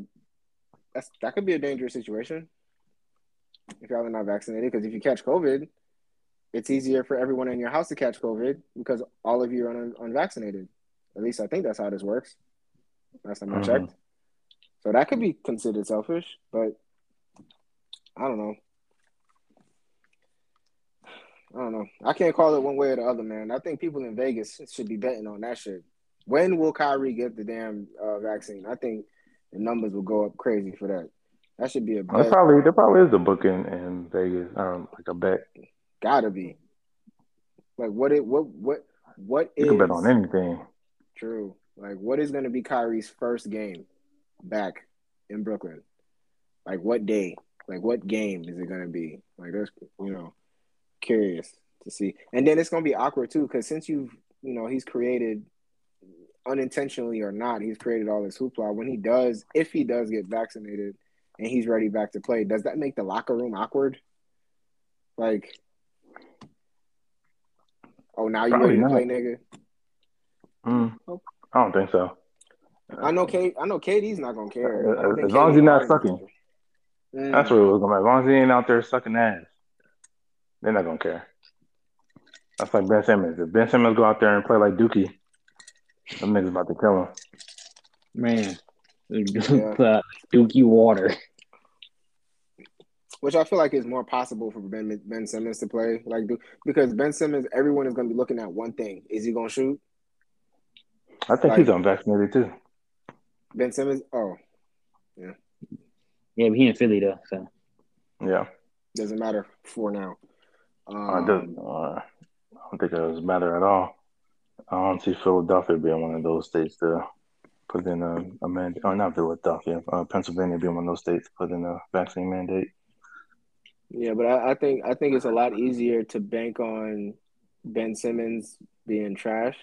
that's that could be a dangerous situation if y'all are not vaccinated. Because if you catch COVID, it's easier for everyone in your house to catch COVID because all of you are un- unvaccinated. At least I think that's how this works. Last time I Mhm. checked. So that could be considered selfish, but I don't know. I don't know. I can't call it one way or the other, man. I think people in Vegas should be betting on that shit. When will Kyrie get the damn uh, vaccine? I think the numbers will go up crazy for that. That should be a bet. probably there probably is a book in, in Vegas. Um, like a bet. Gotta be. Like what it what what what You is can bet on anything. true? Like what is gonna be Kyrie's first game back in Brooklyn? Like what day? Like what game is it gonna be? Like there's you know, curious to see. And then it's gonna be awkward too, because since you've you know, he's created unintentionally or not, he's created all this hoopla. When he does, if he does get vaccinated and he's ready back to play, does that make the locker room awkward? Like, oh, now you Probably ready to play, nigga? Mm, I don't think so. I know K. I know KD's not gonna care. As- long as you're not sucking. Mm, That's what it was gonna be. As long as he ain't out there sucking ass, they're not gonna care. That's like Ben Simmons. If Ben Simmons go out there and play like Dookie, them niggas about to kill him. Man, Yeah. Dookie Water. which I feel like is more possible for Ben Ben Simmons to play like do because Ben Simmons, everyone is gonna be looking at one thing: is he gonna shoot? I think Like- he's unvaccinated too. Ben Simmons, oh, Yeah, but he in Philly though, so Yeah. doesn't matter for now. Uh, Um, it doesn't, uh, I don't think it doesn't matter at all. I don't see Philadelphia being one of those states to put in a, a mandate. Or not Philadelphia, uh, Pennsylvania being one of those states to put in a vaccine mandate. Yeah, but I, I think I think it's a lot easier to bank on Ben Simmons being trash,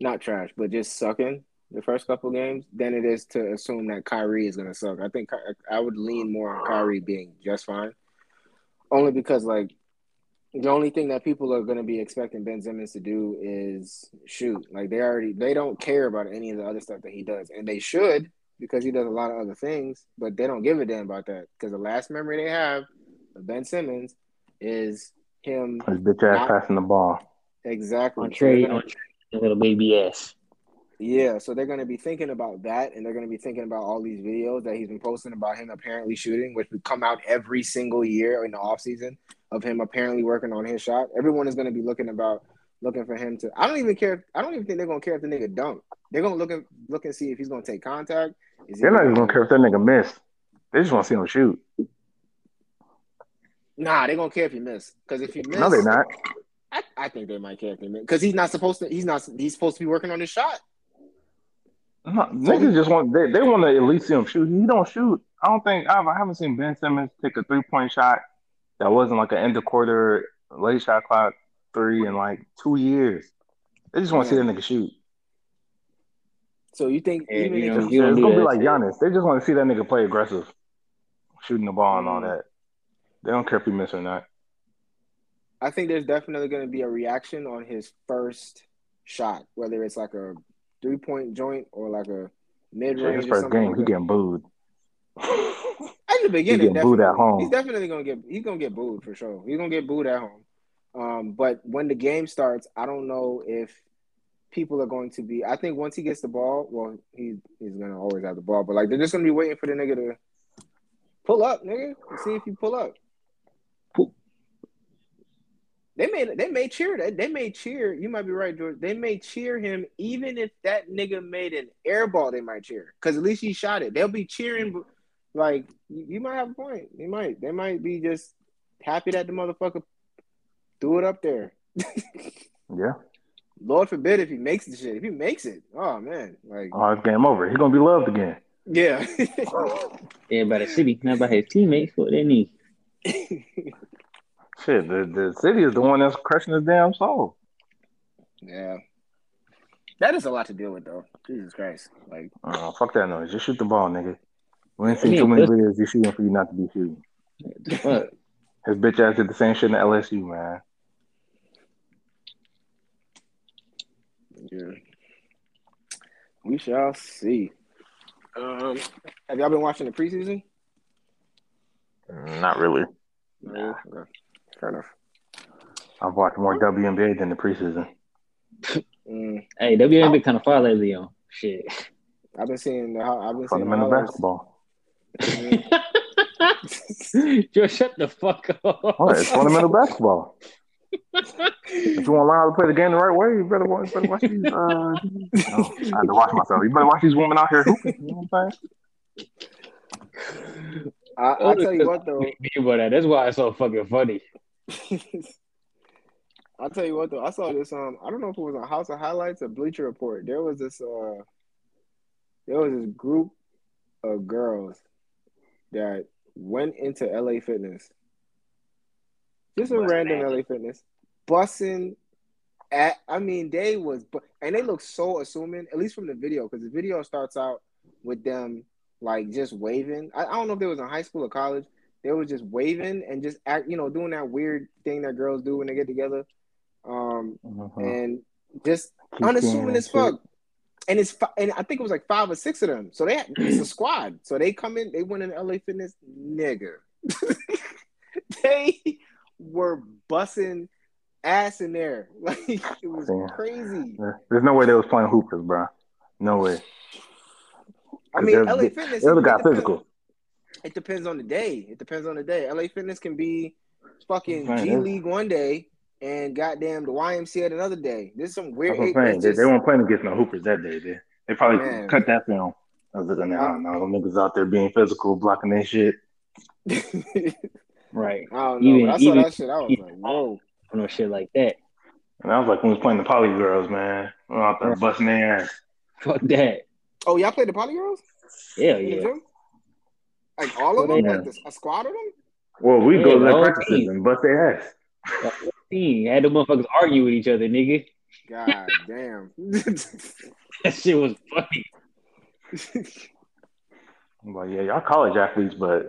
not trash, but just sucking the first couple games than it is to assume that Kyrie is gonna suck. I think Ky- I would lean more on Kyrie being just fine, only because like the only thing that people are gonna be expecting Ben Simmons to do is shoot. Like they already they don't care about any of the other stuff that he does, and they should because he does a lot of other things, but they don't give a damn about that because the last memory they have of Ben Simmons is him His bitch ass Not- passing the ball. exactly on trade on trade, little baby ass. Yeah, so they're going to be thinking about that, and they're going to be thinking about all these videos that he's been posting about him apparently shooting, which would come out every single year in the off season of him apparently working on his shot. Everyone is going to be looking about looking for him to. I don't even care. I don't even think they're going to care if the nigga dunk. They're going to look and look and see if he's going to take contact. Is They're not even gonna care if that nigga miss. They just want to see him shoot. Nah, they're going to care if he miss because if he miss, No, they're not. I, I think they might care if he miss because he's not supposed to. He's not. He's supposed to be working on his shot. No, niggas just want they, they want to at least see him shoot. He don't shoot. I don't think I've, I haven't seen Ben Simmons take a three point shot that wasn't like an end of quarter late shot clock three in like two years. They just want to see that nigga shoot. So you think Yeah, even you know, he- It's you don't gonna be like shit. Giannis. They just want to see that nigga play aggressive, shooting the ball and all Mm. that. They don't care if he miss or not. I think there's definitely going to be a reaction on his first shot, whether it's like a three point joint or like a mid range. his first something game, like he getting booed. The beginning, booed at home. He's definitely gonna get he's gonna get booed for sure. He's gonna get booed at home. Um, but when the game starts, I don't know if people are going to be. I think once he gets the ball, well, he he's gonna always have the ball, but like they're just gonna be waiting for the nigga to pull up, nigga, and see if you pull up. Pull. They may they may cheer that they may cheer. You might be right, George. They may cheer him even if that nigga made an air ball. They might cheer because at least he shot it. They'll be cheering. Like you, you might have a point. They might. They might be just happy that the motherfucker threw it up there. Yeah. Lord forbid if he makes the shit. If he makes it, oh man, like Oh, it's game over. He's gonna be loved again. yeah. Yeah, by the city, not by his teammates. What they need. Shit, the, the city is the one that's crushing his damn soul. yeah. That is a lot to deal with though. Jesus Christ. Like Uh, fuck that noise. Just shoot the ball, nigga. We ain't seen Yeah, too many videos you shooting for you not to be shooting. Fuck. His bitch ass did the same shit in LSU, man. yeah. We shall see. Um have y'all been watching the preseason? Not really. No. Okay. Fair enough. I've watched more WNBA than the preseason. Mm, Hey, WNBA kind of far lately on shit. I've been seeing the I've been seeing the Fundamental highlights. basketball. Joe, shut the fuck up. What? It's fundamental basketball. If you want to learn how to play the game the right way, you better watch, better watch these. Uh, no, I had to watch myself. You better watch these women out here hooping. You know what I'm saying? I, I'll tell you what though. Me about that. That's why it's so fucking funny. I'll tell you what though. I saw this. Um, I don't know if it was on House of Highlights or Bleacher Report. There was this. Uh, there was this group of girls that went into LA Fitness. Just a Busting random ass. LA Fitness, bussing. At I mean, they was and they look so assuming. At least from the video, because the video starts out with them like just waving. I, I don't know if they was in high school or college. They was just waving and just act, you know, doing that weird thing that girls do when they get together. Um, Mhm. and just Keep unassuming as that fuck. And it's and I think it was like five or six of them. So they had, it's a squad. So they come in. They went in LA Fitness, nigga. they were bussing ass in there. Like it was Yeah. crazy. There's no way they was playing hoopers, bro. No way. I mean, LA Fitness. They got physical. It depends on the day. It depends on the day. LA Fitness can be fucking Right, G League one day and goddamn the YMCA another day. This is some weird. That's what I'm saying. They, they weren't playing against no hoopers that day. They, they probably Man. cut that film. I was like, nah, nah, them niggas out there being physical, blocking their shit. Right. I don't know. Even- when I saw even- that shit, I was like, whoa. No shit like that. And I was like when we was playing the poly girls, man. We were out there busting their ass. Fuck that. Oh, y'all played the Poly Girls Hell in the yeah. gym? Like all of Well, them? they- Like this, a squad of them? Well, we Yeah, go to the their whole practices and bust their ass. Team had the motherfuckers argue with each other, nigga. God damn. That shit was funny. I'm like, yeah, y'all college athletes, but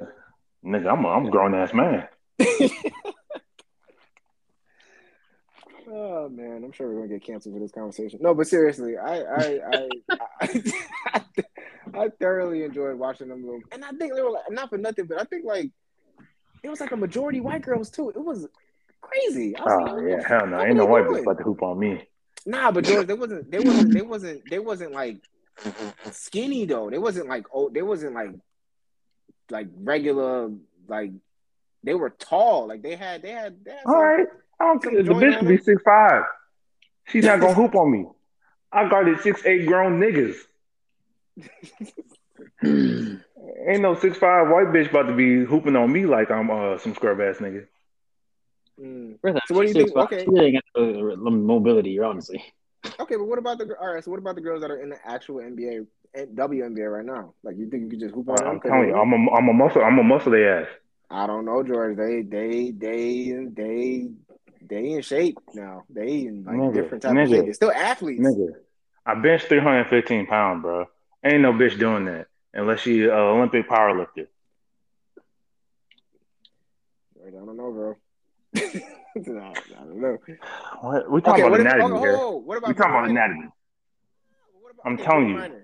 nigga, I'm a, I'm a grown ass man. oh man, I'm sure we're gonna get canceled for this conversation. No, but seriously, I I I I, I, thoroughly enjoyed watching them little, and I think they were like not for nothing, but I think like it was like a majority white girls too. It was crazy. Like, Oh what yeah, hell no, ain't no white bitch about to hoop on me. Nah, but George, they wasn't they wasn't they wasn't they wasn't like skinny though. They wasn't like oh they wasn't like like regular like they were tall. Like they had they had they had All some- right, I don't care. The bitch could be six five. She's not gonna hoop on me. I guarded six eight grown niggas. Ain't no six five white bitch about to be hooping on me like I'm uh some scrub ass nigga. Mm. First So what do you think- 6'5", okay. She ain't got the the mobility, honestly. Okay, but what about the all right? So what about the girls that are in the actual NBA and WNBA right now? Like you think you could just hoop on them? I'm 'Cause telling you, they- I'm a I'm a muscle I'm a muscle their ass. I don't know, George. They they they they they in shape now. They in like Nigga, different type nigga, of shape. They're still athletes. Nigga, I bench 315 pounds, bro. Ain't no bitch doing that unless she uh, Olympic powerlifter. George, I don't know, bro. No, I don't know. What? We talking Okay, about what, anatomy oh, here. oh, oh what about We talking about anatomy. What I'm telling you. Griner.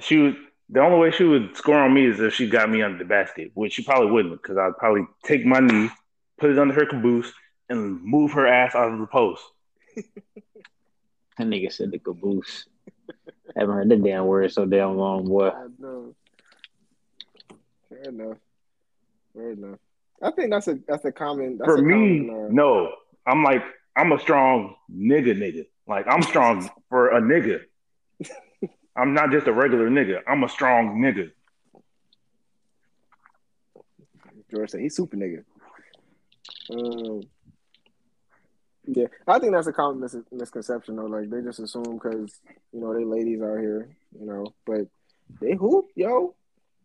She would. The only way she would score on me is if she got me under the basket, which she probably wouldn't, because I'd probably take my knee, put it under her caboose, and move her ass out of the post. That nigga said the caboose. I haven't heard that damn word so damn long, boy. I know. Fair enough. Fair enough. I think that's a that's a common. That's For a me, common, uh, no. I'm like, I'm a strong nigga, nigga. Like I'm strong for a nigga. I'm not just a regular nigga. I'm a strong nigga. George said he's super nigga. Um, Yeah, I think that's a common mis- misconception though. Like they just assume because you know they ladies out here, you know, but they hoop, yo,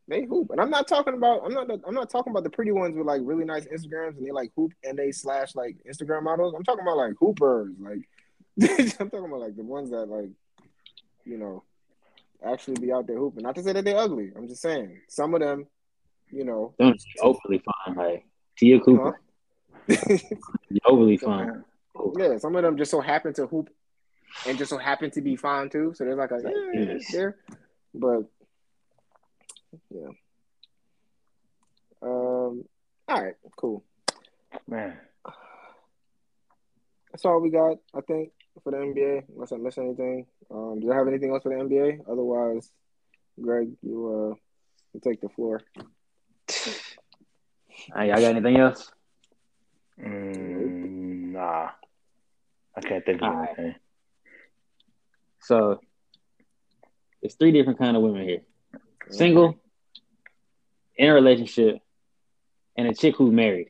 they hoop. And I'm not talking about I'm not I'm not talking about the pretty ones with like really nice Instagrams and they like hoop and they slash like Instagram models. I'm talking about like hoopers, like I'm talking about like the ones that like you know actually be out there hooping. Not to say that they're ugly. I'm just saying some of them, you know, Don't overly fine, like Te'a Cooper. Huh? Overly fine. Yeah, some of them just so happen to hoop and just so happen to be fine too. So there's like a Like, yeah, yes. there. But yeah. Um all right, cool. Man, That's all we got, I think, for the NBA. Unless I miss anything. Um do I have anything else for the NBA? Otherwise, Greg, you uh you take the floor. All right, y'all got anything else? mm, nah, I can't think of All right. anything. So there's three different kind of women here: single, in a relationship, and a chick who's married.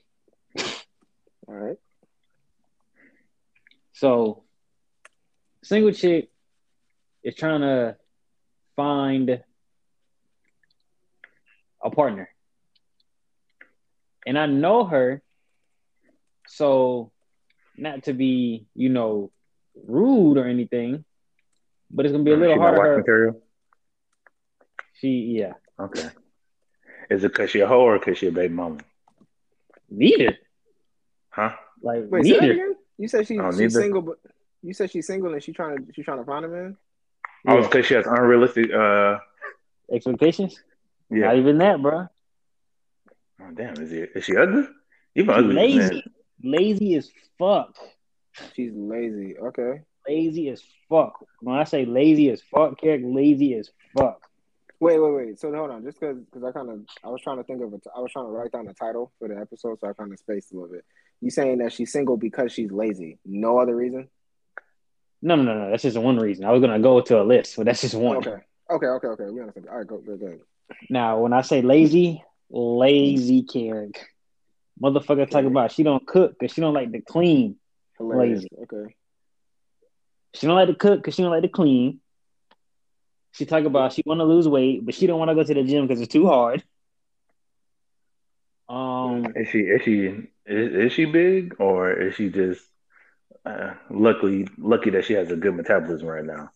All right. So, single chick is trying to find a partner. And I know her, so not to be, you know, rude or anything, but it's gonna be a little She hard not for watch her. material. She, yeah, Okay. Is it because she a hoe or because she a baby mama? neither. Huh? Like Wait, say that neither. again? You said she, Oh, she's neither? single, but you said she's single and she trying to she trying to find a man. Oh, it's Yeah. because she has unrealistic. Uh, Expectations? yeah. Not even that, bro. Oh, damn, is he? Is she ugly? Even She ugly. lazy, Man. lazy as fuck. She's lazy. Okay. Lazy as fuck. When I say lazy as fuck, Carrick, lazy as fuck. Wait, wait, wait. So hold on, just because because I kind of I was trying to think of it. I was trying to write down the title for the episode, so I kind of spaced a little bit. You saying that she's single because she's lazy? No other reason? No, no, no, no. That's just one reason. I was gonna go to a list, but that's just one. Okay. Okay. Okay. Okay. We understand. All right. Go. Go. Go. Now, when I say lazy, lazy Carrick. Motherfucker talk about she don't cook because she don't like to clean. Hilarious. Lazy. Okay. She don't like to cook because she don't like to clean. She talk about she want to lose weight, but she don't want to go to the gym because it's too hard. Um, Is she? Is she? Is, is she big or is she just uh, luckily lucky that she has a good metabolism right now?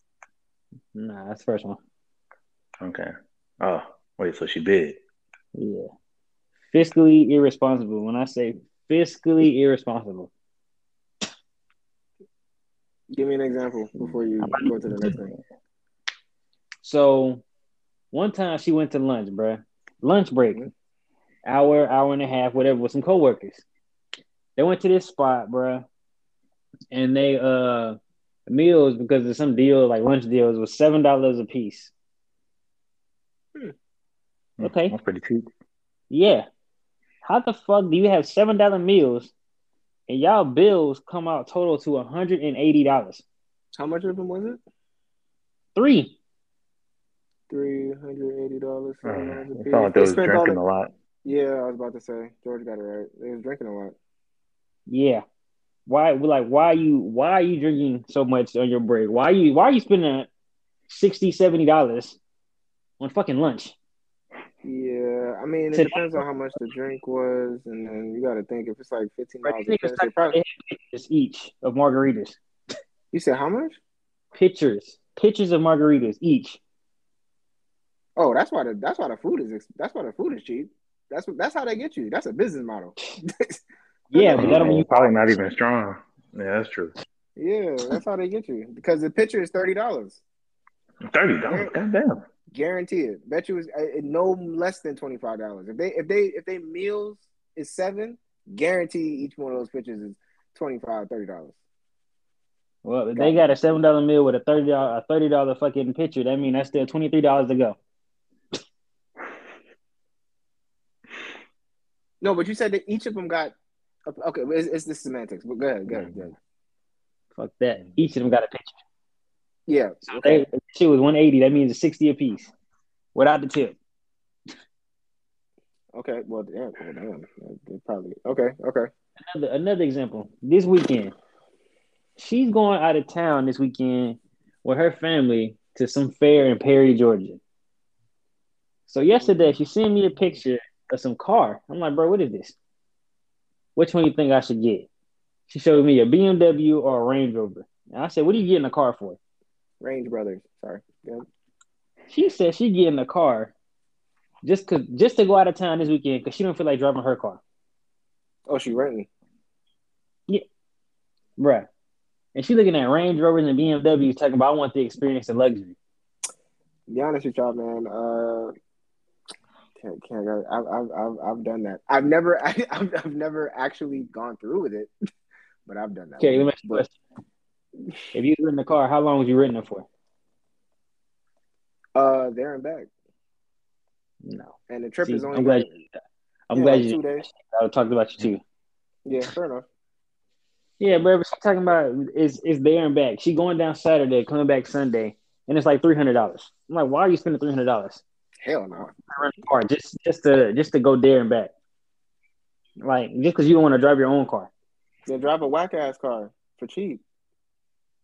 nah, that's the first one. Okay. Oh, wait. So she big? Yeah. Fiscally irresponsible. When I say fiscally irresponsible, Give me an example before you go to the next thing. So one time she went to lunch, bruh. Lunch break, Mhm. hour, hour and a half, whatever, with some coworkers. They went to this spot, bruh, and they uh meals because of some deal like lunch deals was seven dollars a piece. Okay. That's pretty cheap. Yeah. How the fuck do you have seven dollar meals and y'all bills come out total to hundred and eighty dollars? How much of them was it? Three. Three hundred eighty dollars. Uh, it felt like they was drinking a lot. Yeah, I was about to say. George got it right. They was drinking a lot. Yeah. Why like why are you why are you drinking so much on your break? Why are you why are you spending 60 70 dollars on fucking lunch? Yeah, I mean, it Today- depends on how much the drink was, and then you got to think if it's like fifteen dollars. these a niggas pinch. talk They probably. about they have pictures each of margaritas. You said how much? Pictures. Pictures of margaritas each. Oh, that's why the that's why the food is that's why the food is cheap. That's what that's how they get you. That's a business model. Yeah, but that don't Uh, probably not even strong. Yeah, that's true. yeah, that's how they get you because the pitcher is thirty dollars. Thirty dollars. Goddamn. Guaranteed. Bet you is uh, no less than twenty five dollars. If they if they if they meals is seven, guarantee each one of those pitchers is 25 30 dollars. Well, if they got a seven dollar meal with a thirty dollar a thirty dollar fucking picture, that means that's still twenty three dollars to go. No, but you said that each of them got okay. It's, it's the semantics, but go ahead, go ahead, go ahead. Fuck that. Each of them got a picture. Yeah, So okay. they, if shit was one eighty. That means it's sixty a piece, without the tip. Okay, well, damn, well, damn. They probably okay, okay. Another, another example. This weekend, she's going out of town this weekend with her family to some fair in Perry, Georgia. So yesterday she sent me a picture of some car. I'm like, bro, what is this? Which one you think I should get? She showed me a BMW or a Range Rover. And I said, what are you getting a car for? Range Brothers. Sorry. Yeah. She said she getting a car just cause just to go out of town this weekend because she don't feel like driving her car. Oh, she renting. Yeah. Bruh. And she looking at Range Rovers and BMWs talking about I want the experience of luxury. Be honest with y'all, man. Uh, can't, can't. I've, I've, I've, I've done that. I've never, I, have I've never actually gone through with it, but I've done that. Okay, let me ask you a question. If you were in the car, how long was you renting it for? Uh, there and back, No. and the trip See, is only. I'm glad like- I'm yeah, glad like you two days. I talked about you too. Yeah, fair enough. Yeah, bro. But she's talking about is is there and back. She going down Saturday, coming back Sunday, and it's like three hundred dollars. I'm like, why are you spending three hundred dollars? Hell no. Car just just to just to go there and back. Like just because you don't want to drive your own car. Then drive a whack ass car for cheap.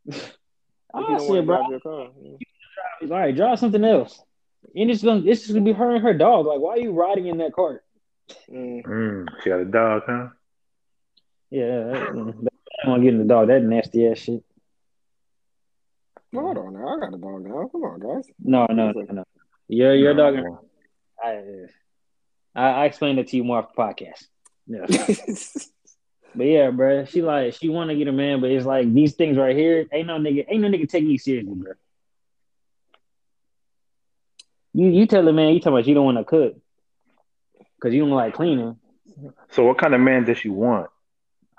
I don't said, want bro, drive your car. Yeah. all right, drive something else. And it's gonna it's just gonna be her and her dog. Like, why are you riding in that cart? Mm. Mm, she got a dog, huh? Yeah, I don't want to get in the dog. That nasty ass shit. Hold on now. I got a dog now. Come on, guys. No, no, no, no. Your your No. dog. I, I I explained it to you more off the podcast. Yeah. But yeah, bro, she like she want to get a man, but it's like these things right here. Ain't no nigga, ain't no nigga taking you seriously, bro. You you tell the man you talking about you don't want to cook because you don't like cleaning. So, what kind of man does she want?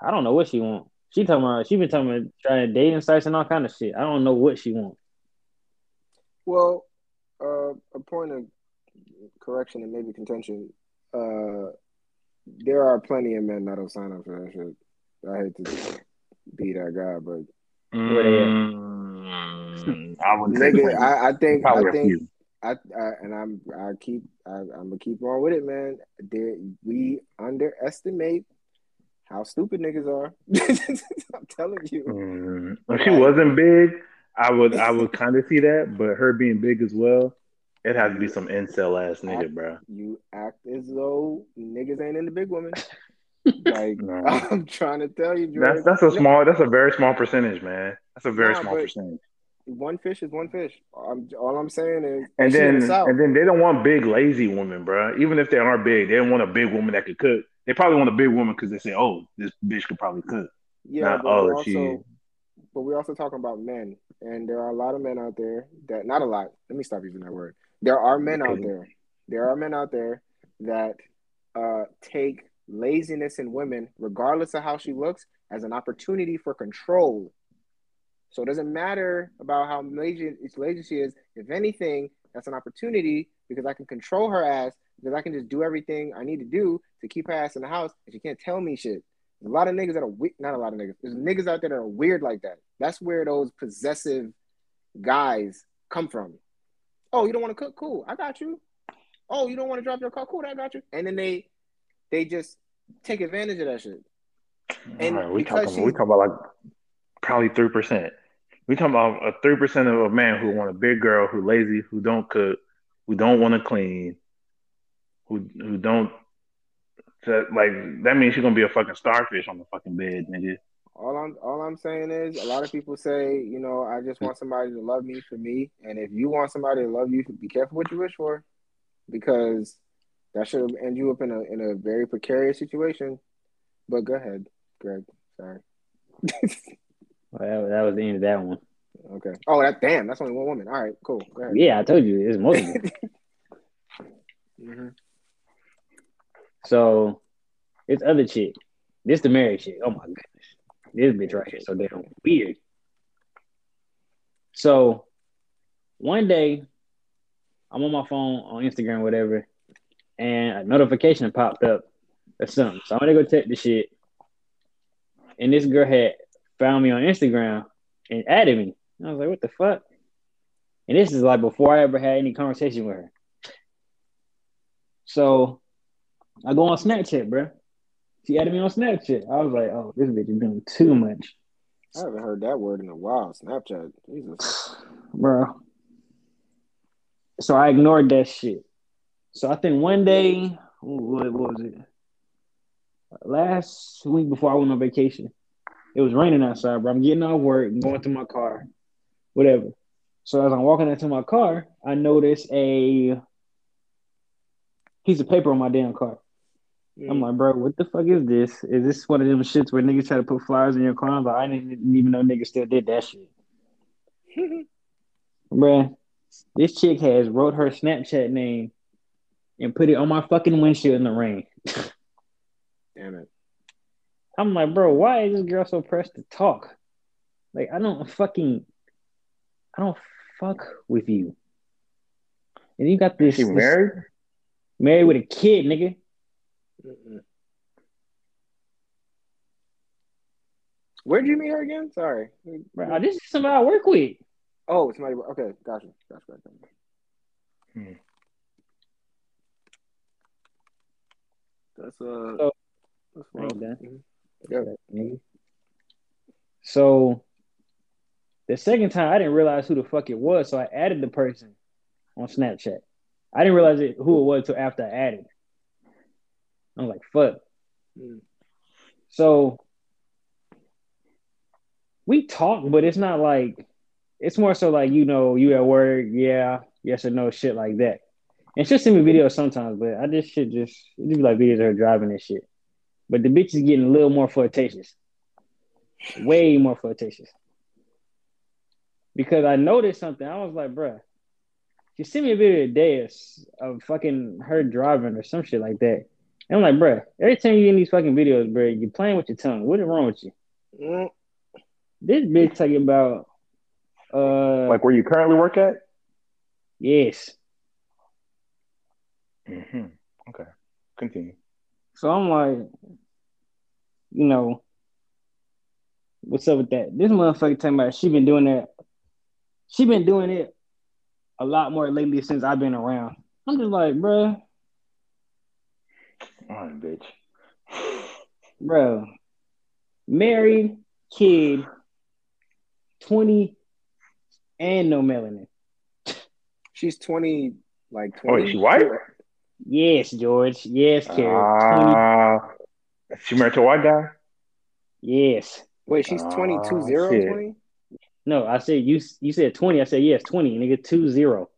I don't know what she want. She talking about she been talking about trying dating sites and all kind of shit. I don't know what she want. well, uh, a point of correction and maybe contention. Uh, there are plenty of men that'll sign up for that shit. I hate to be that guy, but? Mm, I would nigga, I, I think probably I think. I, I and I'm I keep I, I'm gonna keep on with it, man. There, we underestimate how stupid niggas are. I'm telling you. Mm, if she wasn't big, I would I would kind of see that, but her being big as well, it has to be some incel ass nigga, bro. You act as though niggas ain't into big women. Like No. I'm trying to tell you, That's that's a small that's a very small percentage, man. That's a very Nah, small percentage. One fish is one fish. I'm, all I'm saying is, And she in the then and then they don't want big lazy women, bro. Even if they are big, they don't want a big woman that could cook. They probably want a big woman because they say, "Oh, this bitch could probably cook." yeah, not, but oh, we're she- also, but we're also talking about men, and there are a lot of men out there that not a lot. Let me stop using that word. There are men out there. There are men out there that uh, take laziness in women, regardless of how she looks, as an opportunity for control. So it doesn't matter about how lazy, lazy she is. If anything, that's an opportunity because I can control her ass because I can just do everything I need to do to keep her ass in the house, and she can't tell me shit. A lot of niggas that are we- not a lot of niggas. There's niggas out there that are weird like that. That's where those possessive guys come from. Oh, you don't want to cook? Cool, I got you. Oh, you don't want to drop your car? Cool, I got you. And then they they just take advantage of that shit. And right, we talking we she's- talking about like probably three percent. We talking about a three percent of a man who want a big girl who lazy, who don't cook, who don't want to clean, who who don't that, like that means she's gonna be a fucking starfish on the fucking bed, nigga. All I'm all I'm saying is a lot of people say, you know, I just want somebody to love me for me. And if you want somebody to love you, be careful what you wish for. Because that should end you up in a in a very precarious situation. But go ahead, Greg. Sorry. Well, that, that was the end of that one. Okay. Oh that damn, that's only one woman. All right, cool. Go ahead. Yeah, I told you it's multiple. hmm so it's other chick. This the married chick. Oh my goodness, this bitch right here so damn weird. So one day, I'm on my phone on Instagram, whatever, and a notification popped up or something. So I'm gonna go check the shit. And this girl had found me on Instagram and added me. And I was like, what the fuck? And this is like before I ever had any conversation with her. So I go on Snapchat, bro. She added me on Snapchat. I was like, oh, this bitch is doing too much. I haven't heard that word in a while. Snapchat, Jesus. bro. So I ignored that shit. So I think one day, what, what was it? Last week before I went on vacation, it was raining outside, bro. I'm getting off work, going to my car, whatever. So as I'm walking into my car, I notice a piece of paper on my damn car. I'm mm. like, bro, what the fuck is this? Is this one of them shits where niggas try to put flyers in your car? Like, I didn't even know niggas still did that shit. Bruh, this chick has wrote her Snapchat name and put it on my fucking windshield in the rain. Damn it. I'm like, bro, why is this girl so pressed to talk? Like, I don't fucking, I don't fuck with you. And you got this, She this- married? married with a kid, nigga. Mm-mm. Where'd you meet her again? Sorry. Bro, this is somebody I work with. Oh, somebody. Okay, gotcha. Gotcha. gotcha. Hmm. That's uh. So- that's I ain't rough. done. Mhm. nigga. So the second time I didn't realize who the fuck it was, so I added the person on Snapchat. I didn't realize it, who it was until after I added. I'm like, fuck. Mm. So we talk, but it's not like it's more so like you know you at work, yeah, yes or no, shit like that. And she'll send me videos sometimes, but I just should just it be like videos of her driving and shit. But the bitch is getting a little more flirtatious, way more flirtatious. Because I noticed something, I was like, bruh, she sent me a video today of, of fucking her driving or some shit like that. And I'm like, bruh, every time you in these fucking videos, bruh, you're playing with your tongue. What is wrong with you? Mm. This bitch talking about, uh, Like where you currently work at? yes. hmm Okay. Continue. So I'm like, you know, what's up with that? This motherfucker talking about she been doing that. She been doing it a lot more lately since I've been around. I'm just like, bruh, All right, bitch. bro, married, kid, 20, and no melanin. She's twenty, like Oh, twenty. wait, she white? Yes, George. Yes, Carrie. 20, Ah, she married to a white guy? yes. Wait, she's 22 0 20? No, I said you. You said 20. I said yes, 20. Nigga, two zero.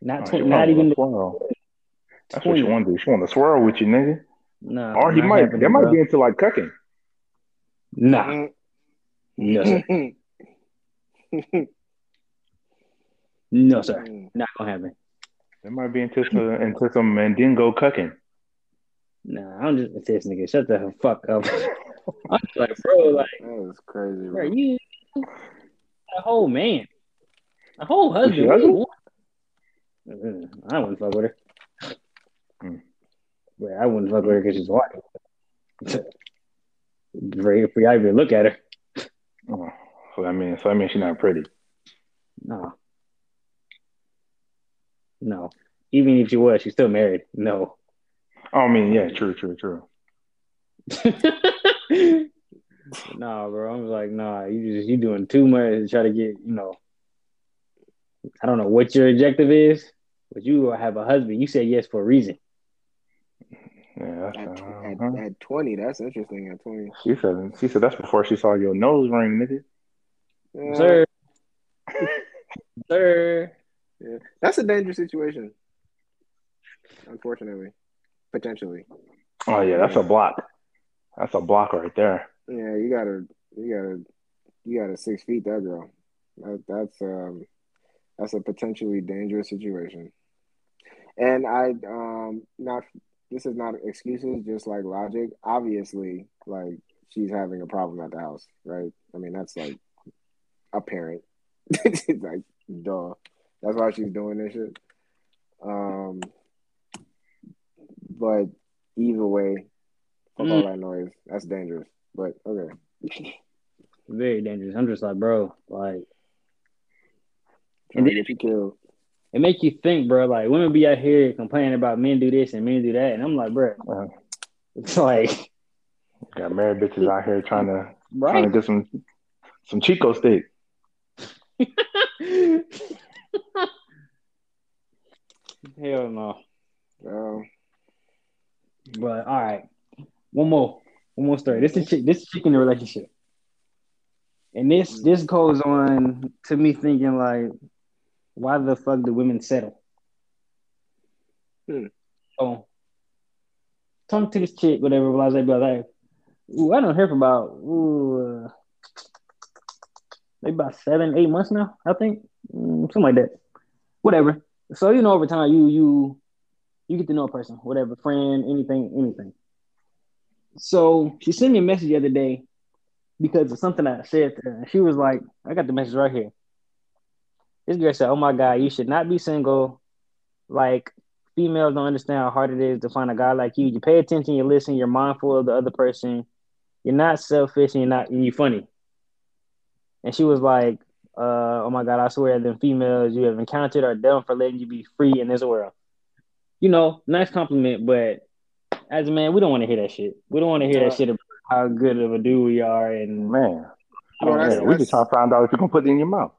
Not Oh, 20. Not wanna even swirl. That's 20. what she want to do. She want to swirl with you, nigga. No. Or he might. happening, They might bro. be into like cooking. Nah. Mm. No, sir. No, sir. Mm. Not gonna happen. They might be into some into some mandingo cooking. Nah, I'm just this nigga. Shut the fuck up. I'm just like, bro, like, That is crazy, bro, bro. you a whole man, a whole Was husband. What do you ugly? want? Mm, I wouldn't fuck with her. Mm. But I wouldn't fuck with her because she's white. For y'all even look at her. Oh, so I mean, so I mean, she's not pretty. No. No. Even if she was, she's still married. No. Oh, I mean, yeah, true, true, true. nah, bro. I'm like, nah, you just you doing too much to try to get, you know. I don't know what your objective is, but you have a husband. You said yes for a reason. Yeah, At, that's, tw- at, at 20, that's interesting. At 20. she said. She said that's before she saw your nose ring, nigga. Yeah, Sir. Sir. yeah. That's a dangerous situation. Unfortunately. Potentially. Oh yeah, that's a block. That's a block right there. Yeah, you gotta, you gotta, you gotta six feet that girl. That, that's um, that's a potentially dangerous situation. And I um, not this is not excuses, just like logic. Obviously, like she's having a problem at the house, right? I mean, that's like apparent. it's like duh. That's why she's doing this shit. Um, but either way, fuck all that noise. That's dangerous. But okay. Very dangerous. I'm just like, bro, like Trying to get you killed. It make you think, bro. Like women be out here complaining about men do this and men do that, and I'm like, bro, Uh, it's like, got married bitches out here trying to Trying to get some some Chico steak. Hell no. Um, But all right, one more, one more story. This is chick, this is chick in a relationship, and this this goes on to me thinking like, why the fuck do women settle? Hmm. So, talk to this chick, whatever. Blah blah blah. Like, ooh, I don't hear for about ooh, uh, maybe about seven, eight months now. I think Mm, something like that. Whatever. So you know, over time, you you you get to know a person, whatever, friend, anything, anything. So she sent me a message the other day because of something I said to her. She was like, I got the message right here. This girl said, Oh my God, you should not be single. Like, females don't understand how hard it is to find a guy like you. You pay attention, you listen, you're mindful of the other person. You're not selfish and you're not, and you're funny. And she was like, uh, Oh my God, I swear, the females you have encountered are dumb for letting you be free in this world you know, nice compliment, but as a man, we don't want to hear that shit. We don't want to hear Yeah. that shit about how good of a dude we are, and Man, that's- man we just trying to find out if you can put it in your mouth.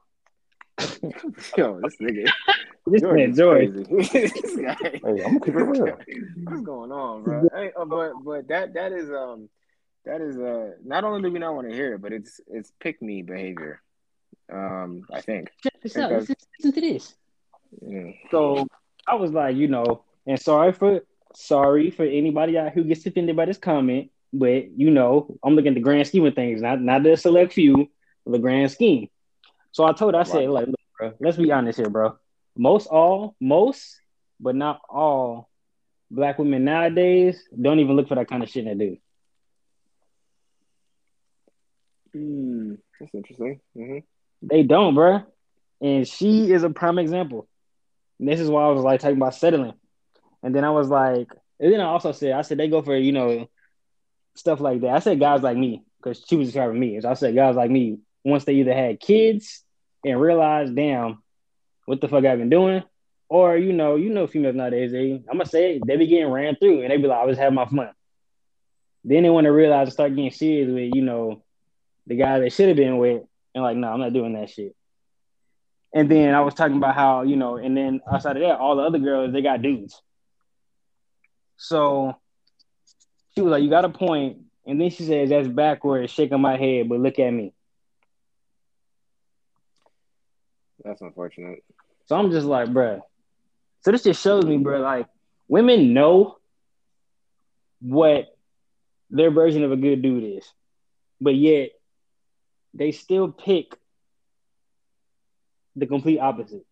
Yo, this nigga, This man, is George, this guy. Hey, I'm gonna keep it real. What's going on, bro? Hey, uh, but but that that is um that is uh not only do we not want to hear it, but it's it's pick me behavior. Um, I think. check this think out. that's- Listen, listen to this. Mm. So I was like, you know, and sorry for sorry for anybody out who gets offended by this comment, but you know, I'm looking at the grand scheme of things, not not the select few, the grand scheme. So I told her, I said, like, look, bro, let's be honest here, bro. Most all, most, but not all black women nowadays don't even look for that kind of shit in a dude. Mm, that's interesting. hmm They don't, bro. And she is a prime example. And this is why I was like talking about settling. And then I was like, and then I also said, I said they go for, you know, stuff like that. I said guys like me, because she was describing me. So I said guys like me, once they either had kids and realized, damn, what the fuck I've been doing? Or, you know, you know females nowadays, they I'm gonna say they be getting ran through and they be like, I was having my fun. Then they want to realize and start getting serious with, you know, the guy they should have been with, and like, no, I'm not doing that shit. And then I was talking about how, you know, and then outside of that, all the other girls, they got dudes. So she was like, You got a point. And then she says, That's backwards, shaking my head, but look at me. That's unfortunate. So I'm just like, bruh. So this just shows me, bruh, like women know what their version of a good dude is, but yet they still pick the complete opposite.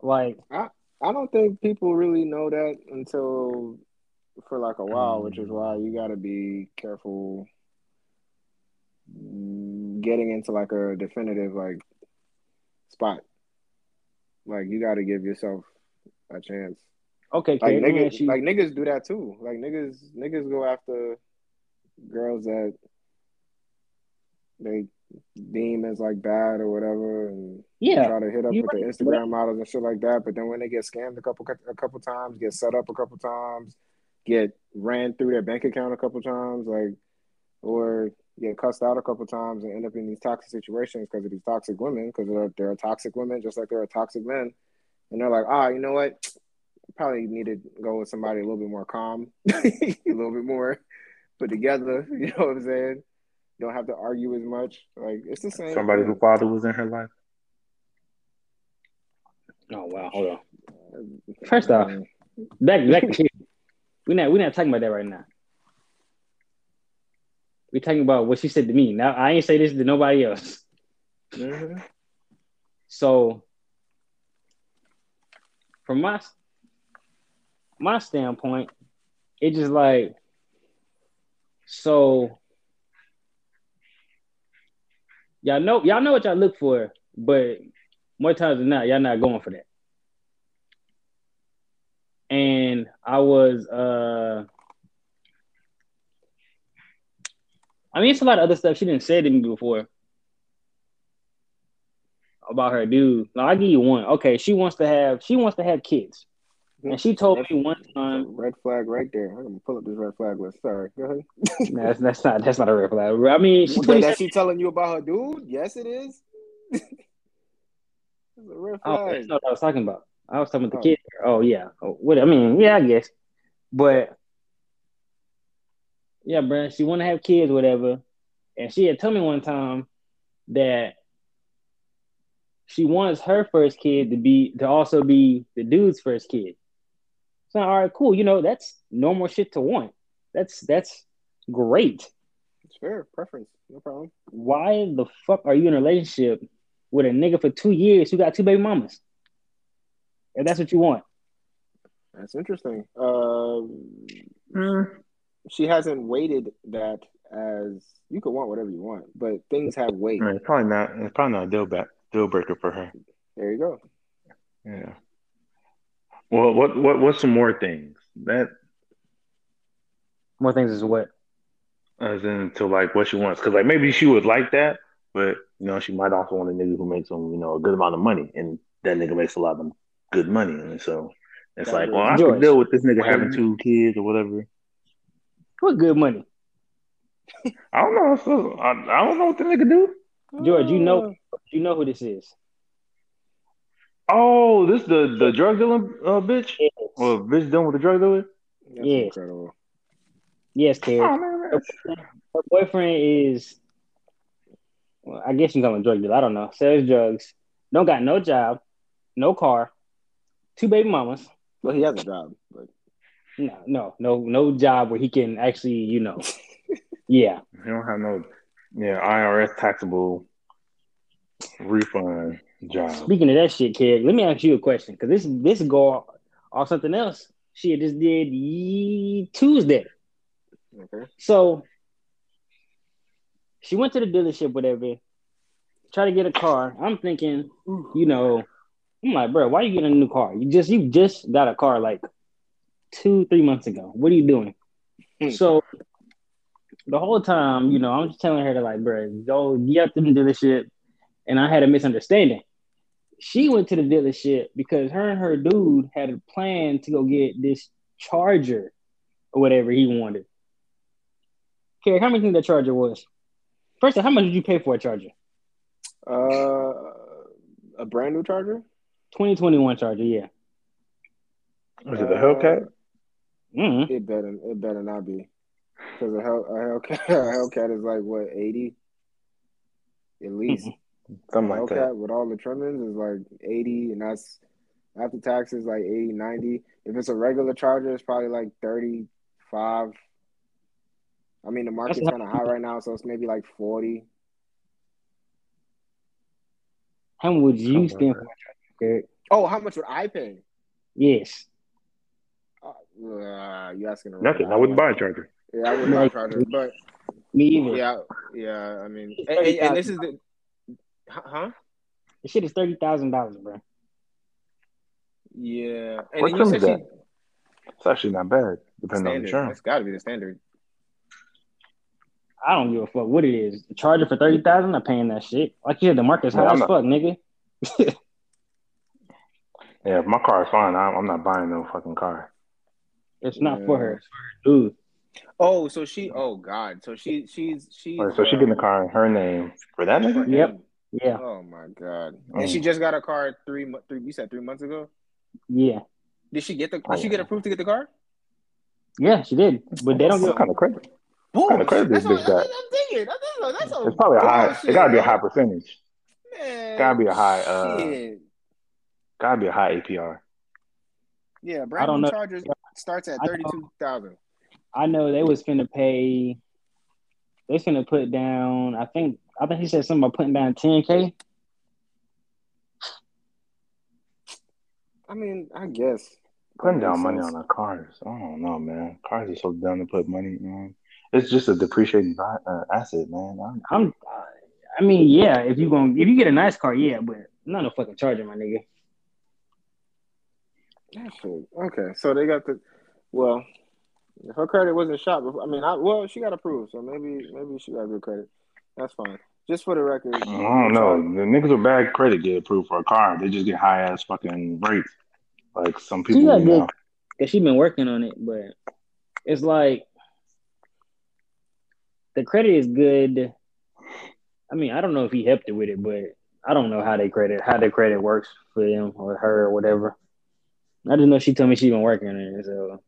Like, I I don't think people really know that until for like a while, which is why you got to be careful getting into like a definitive like spot. Like you got to give yourself a chance. okay, Like Kate, niggas, you- like niggas do that too. Like niggas, niggas go after girls that they deem as like bad or whatever, and yeah, try to hit up with the right. Instagram models and shit like that. But then when they get scammed a couple a couple times, get set up a couple times, get ran through their bank account a couple times, like or get cussed out a couple times and end up in these toxic situations because of these toxic women, because they're, they're toxic women just like they're toxic men. And they're like, ah, you know what? Probably need to go with somebody a little bit more calm, a little bit more put together. You know what I'm saying? Don't have to argue as much. Like it's the same. Somebody thing. whose father was in her life. Oh wow, hold on. First off, Um, back back. We're not we're not talking about that right now. We're talking about what she said to me. Now I ain't say this to nobody else. mhm. So from my my standpoint, it just like so y'all know y'all know what y'all look for, but more times than not, y'all not going for that. And I was uh I mean it's a lot of other stuff she didn't say to me before about her dude. Now I give you one. Okay, she wants to have she wants to have kids. And she told me one time, red flag right there. I'm gonna pull up this red flag list. Sorry, go ahead. nah, that's, that's not that's not a red flag. I mean, she That, that she telling you about her dude? Yes, it is. It's a red Oh, flag. that's not what I was talking about. I was talking about the Oh. kid. Oh yeah. Oh, what I mean, yeah, I guess. But yeah, bro, she want to have kids, whatever. And she had told me one time that she wants her first kid to be to also be the dude's first kid. So all right, cool. You know, that's normal shit to want. That's that's great. It's fair preference. No problem. Why the fuck are you in a relationship with a nigga for two years who got two baby mamas? If that's what you want. That's interesting. Um, Mm. She hasn't weighted that as you could want whatever you want, but things have weight. I mean, it's probably not. It's probably not a deal back deal breaker for her. There you go. Yeah. Well, what what what's some more things that More things is what? as in to like what she wants? Because like maybe she would like that, but you know she might also want a nigga who makes them you know a good amount of money, and that nigga makes a lot of good money, and so it's That like, well, I George, could deal with this nigga having two kids or whatever. What good money? I don't know. So, I, I don't know what the nigga do. George, you know you know who this is. Oh, this the the drug dealing uh, bitch. Yes, Well, bitch dealing with the drug dealer. That's Yes. incredible. yes Terry. Oh Her, her boyfriend is well, I guess you call him a drug dealer. I don't know. Sells drugs. Don't got no job, no car, two baby mamas. Well, he has a job, but No, no, no, no job where he can actually, you know. yeah. he don't have no yeah IRS taxable refund job. Speaking of that shit, kid, let me ask you a question because this this go off something else. She just did ye- Tuesday. okay. So she went to the dealership, whatever, try to get a car. I'm thinking, you know, I'm like, bro, why you getting a new car? You just you just got a car like two, three months ago. What are you doing? Hmm. so the whole time, you know, I'm just telling her to like, bro, go get up to the dealership. And I had a misunderstanding. She went to the dealership because her and her dude had a plan to go get this charger or whatever he wanted. Carrie, how much do you think that charger was? First of all, how much did you pay for a charger? Uh, a brand new charger. 2021 charger, yeah. Was it the Hellcat? Mm It better. It better not be, because a, Hell, a Hellcat, a Hellcat is like what eighty, at least. Something like that. Hellcat with all the trimmings is like 80 and that's after taxes like 80 90 if it's a regular charger it's probably like 35 i mean the market's kind of high right now so it's maybe like 40 How much would you Something spend for a charger, Carrie? oh how much would i pay Yes. Uh, you asking the Nothing. guy. I wouldn't buy a charger. yeah i wouldn't buy a charger but Me either. yeah yeah i mean and, and- and this is the huh The shit is thirty thousand dollars, bro. yeah and What then you trim said is she that? It's actually not bad, depending on the standard insurance. that's got to be the standard I don't give a fuck what it is. The charger for thirty thousand, I'm paying that shit. Like you said, the market's high Yeah, I'm as not- fuck, nigga. Yeah, if my car is fine, I'm, I'm not buying no fucking car. It's not Yeah. for her. It's for her dude. oh so she oh god so she she's she's Right, so she getting the um, car in her name for that for. Yep. him. Yeah, Oh my god! Mm. And she just got a car three mo- three. You said three months ago. yeah, Did she get the? Oh, Did she get approved to get the car? yeah. She did, but they don't What give. kind of credit? Boom! kind of credit That's this what bitch got? I'm thinking. That's, that's, that's a It's probably a high. bullshit, It gotta be a high percentage. Man, gotta be a high, uh, shit. Gotta be a high APR. Yeah, brand don't new know. Chargers starts at I know. thirty two thousand. I know they was finna pay. They finna put down. I think. I think he said something about putting down ten k. I mean, I guess Putting down money sense. on our cars. I don't know, man. Cars are so dumb to put money on. It's just a depreciating uh, asset, man. I'm, I'm. I mean, yeah. If you going if you get a nice car, yeah, but not a fucking charger, my nigga. That. Okay, so they got the. Well, if her credit wasn't shot before, I mean, I, well, she got approved, so maybe maybe she got good credit. That's fine. Just for the record, I don't know. The niggas with bad credit get approved for a car. They just get high ass fucking rates. like some She people. got You good know, because she been working on it, but it's like the credit is good. I mean, I don't know if he helped her with it, but I don't know how they credit how the credit works for them or her or whatever. I just know she told me she been working on it, so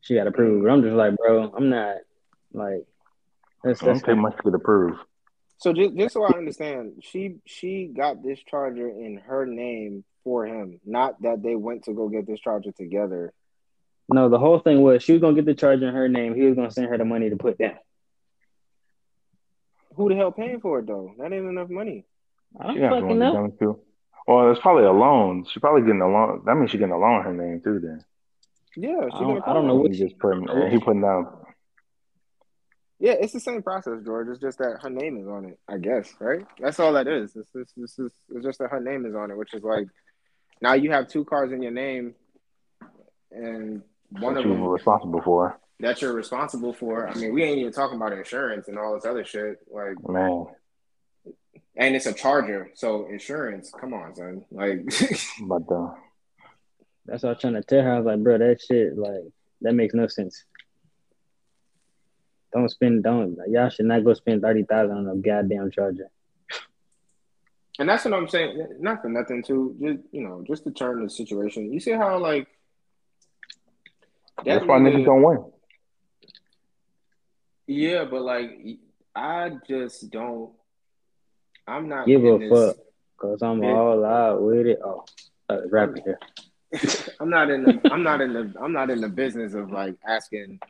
she got approved. But I'm just like, bro, I'm not like that's don't that's take much to get approved. So just just so I understand, she she got this charger in her name for him, not that they went to go get this charger together. no. The whole thing was she was gonna get the charger in her name. He was gonna send her the money to put down. Who the hell paying for it though? That ain't enough money. I She don't fucking one know. Done too. Well, it's probably a loan. She probably getting a loan. That means she getting a loan her name too. Then Yeah, I don't- I don't know call. what he just putting he putting down. Yeah, it's the same process, George. It's just that her name is on it, I guess, right? That's all that is. This it's, it's, it's, it's just that her name is on it, which is like now you have two cars in your name, and one What of you them responsible for, that you're responsible for. I mean, we ain't even talking about insurance and all this other shit. Like, man. And it's a charger, so insurance. Come on, son. Like, But uh, That's what I was trying to tell her. I was like, bro, that shit, like, that makes no sense. Don't spend, don't, y'all should not go spend 30000 on a goddamn charger. and that's what I'm saying. Not for nothing, too. Just you know, just to turn the situation. You see how like that's why niggas don't win. Yeah, but like I just don't. I'm not Give a this- fuck, because I'm Yeah. all out with it. Oh, uh, rapping here. I'm not in the. I'm not in the. I'm not in the business of like asking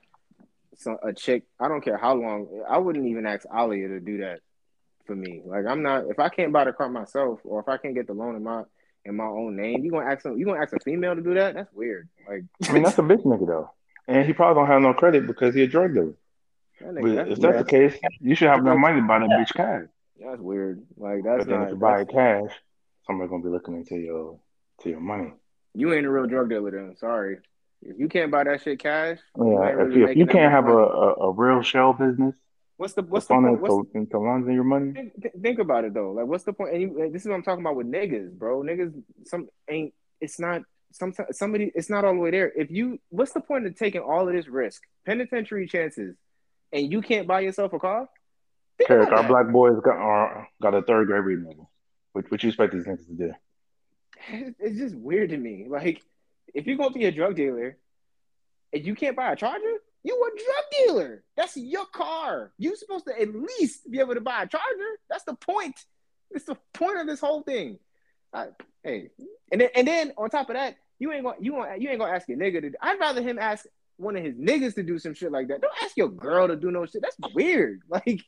some a chick. I don't care how long. I wouldn't even ask Alia to do that for me. Like I'm not. If I can't buy the car myself, or if I can't get the loan in my in my own name, you gonna ask some. You gonna ask a female to do that? That's weird. Like I mean, that's a bitch nigga though, and he probably don't have no credit because he a drug dealer. that But nigga, that's, if that's the case, you should have no money to buy that bitch cash. That's weird. Like that's But then not. if you buy it cash, somebody's gonna be looking into your to your money. you ain't a real drug dealer then. Sorry. If you can't buy that shit cash, Yeah, ain't if really you, if you can't have a, a, a real shell business, what's the what's the point? What's, to, to launder your money. think, think- about it though. Like, what's the point? And you, and this is what I'm talking about with niggas, bro. Niggas, some ain't. It's not. Sometimes somebody. It's not all the way there. If you, what's the point of taking all of this risk, penitentiary chances, and you can't buy yourself a car? Carrick, our black boys got are, got a third grade reading level. What, what you expect these niggas to do? It's just weird to me. Like, if you're gonna be a drug dealer, and you can't buy a charger, you a drug dealer. That's your car. You're supposed to at least be able to buy a charger. That's the point. It's the point of this whole thing. I, hey, and then and then on top of that, you ain't gonna you gonna you ain't gonna ask your nigga to. I'd rather him ask one of his niggas to do some shit like that. Don't ask your girl to do no shit. That's weird. Like.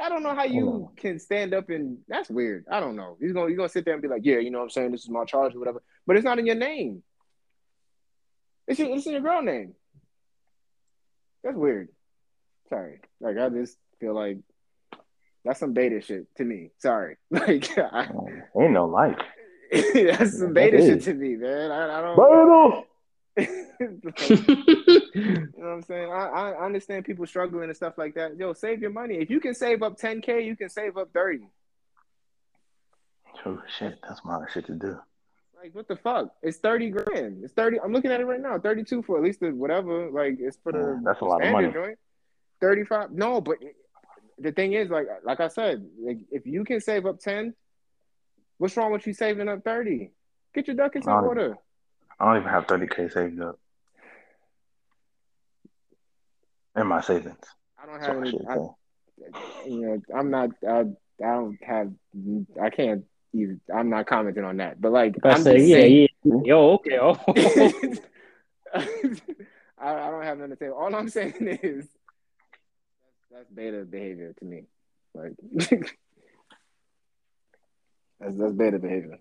I don't know how you can stand up and that's weird. I don't know. You're gonna you're gonna sit there and be like, yeah, you know what I'm saying, this is my charge or whatever. But it's not in your name. It's your, it's in your girl name. That's weird. Sorry. Like I just feel like that's some beta shit to me. Sorry. Like I, ain't no life. that's some That beta shit to me, man. I, I don't You know what I'm saying? I, I understand people struggling and stuff like that. Yo, save your money. If you can save up 10K, you can save up 30. Oh shit, that's my shit to do. Like, what the fuck? It's 30 grand. It's 30. I'm looking at it right now. 32 for at least the whatever. Like, it's for the Yeah, that's a lot of money. joint. 35. No, but the thing is, like, like I said, like, if you can save up 10, what's wrong with you saving up 30? Get your duck in Um, order. I don't even have thirty k saved up in my savings. I don't have I any. should I, you know, I'm not. I, I don't have. I can't even. I'm not commenting on that. But like, I I'm say, just yeah, saying, yeah. Yo, okay. Oh. I, I don't have nothing to say. All I'm saying is that's, that's beta behavior to me. Like that's that's beta behavior.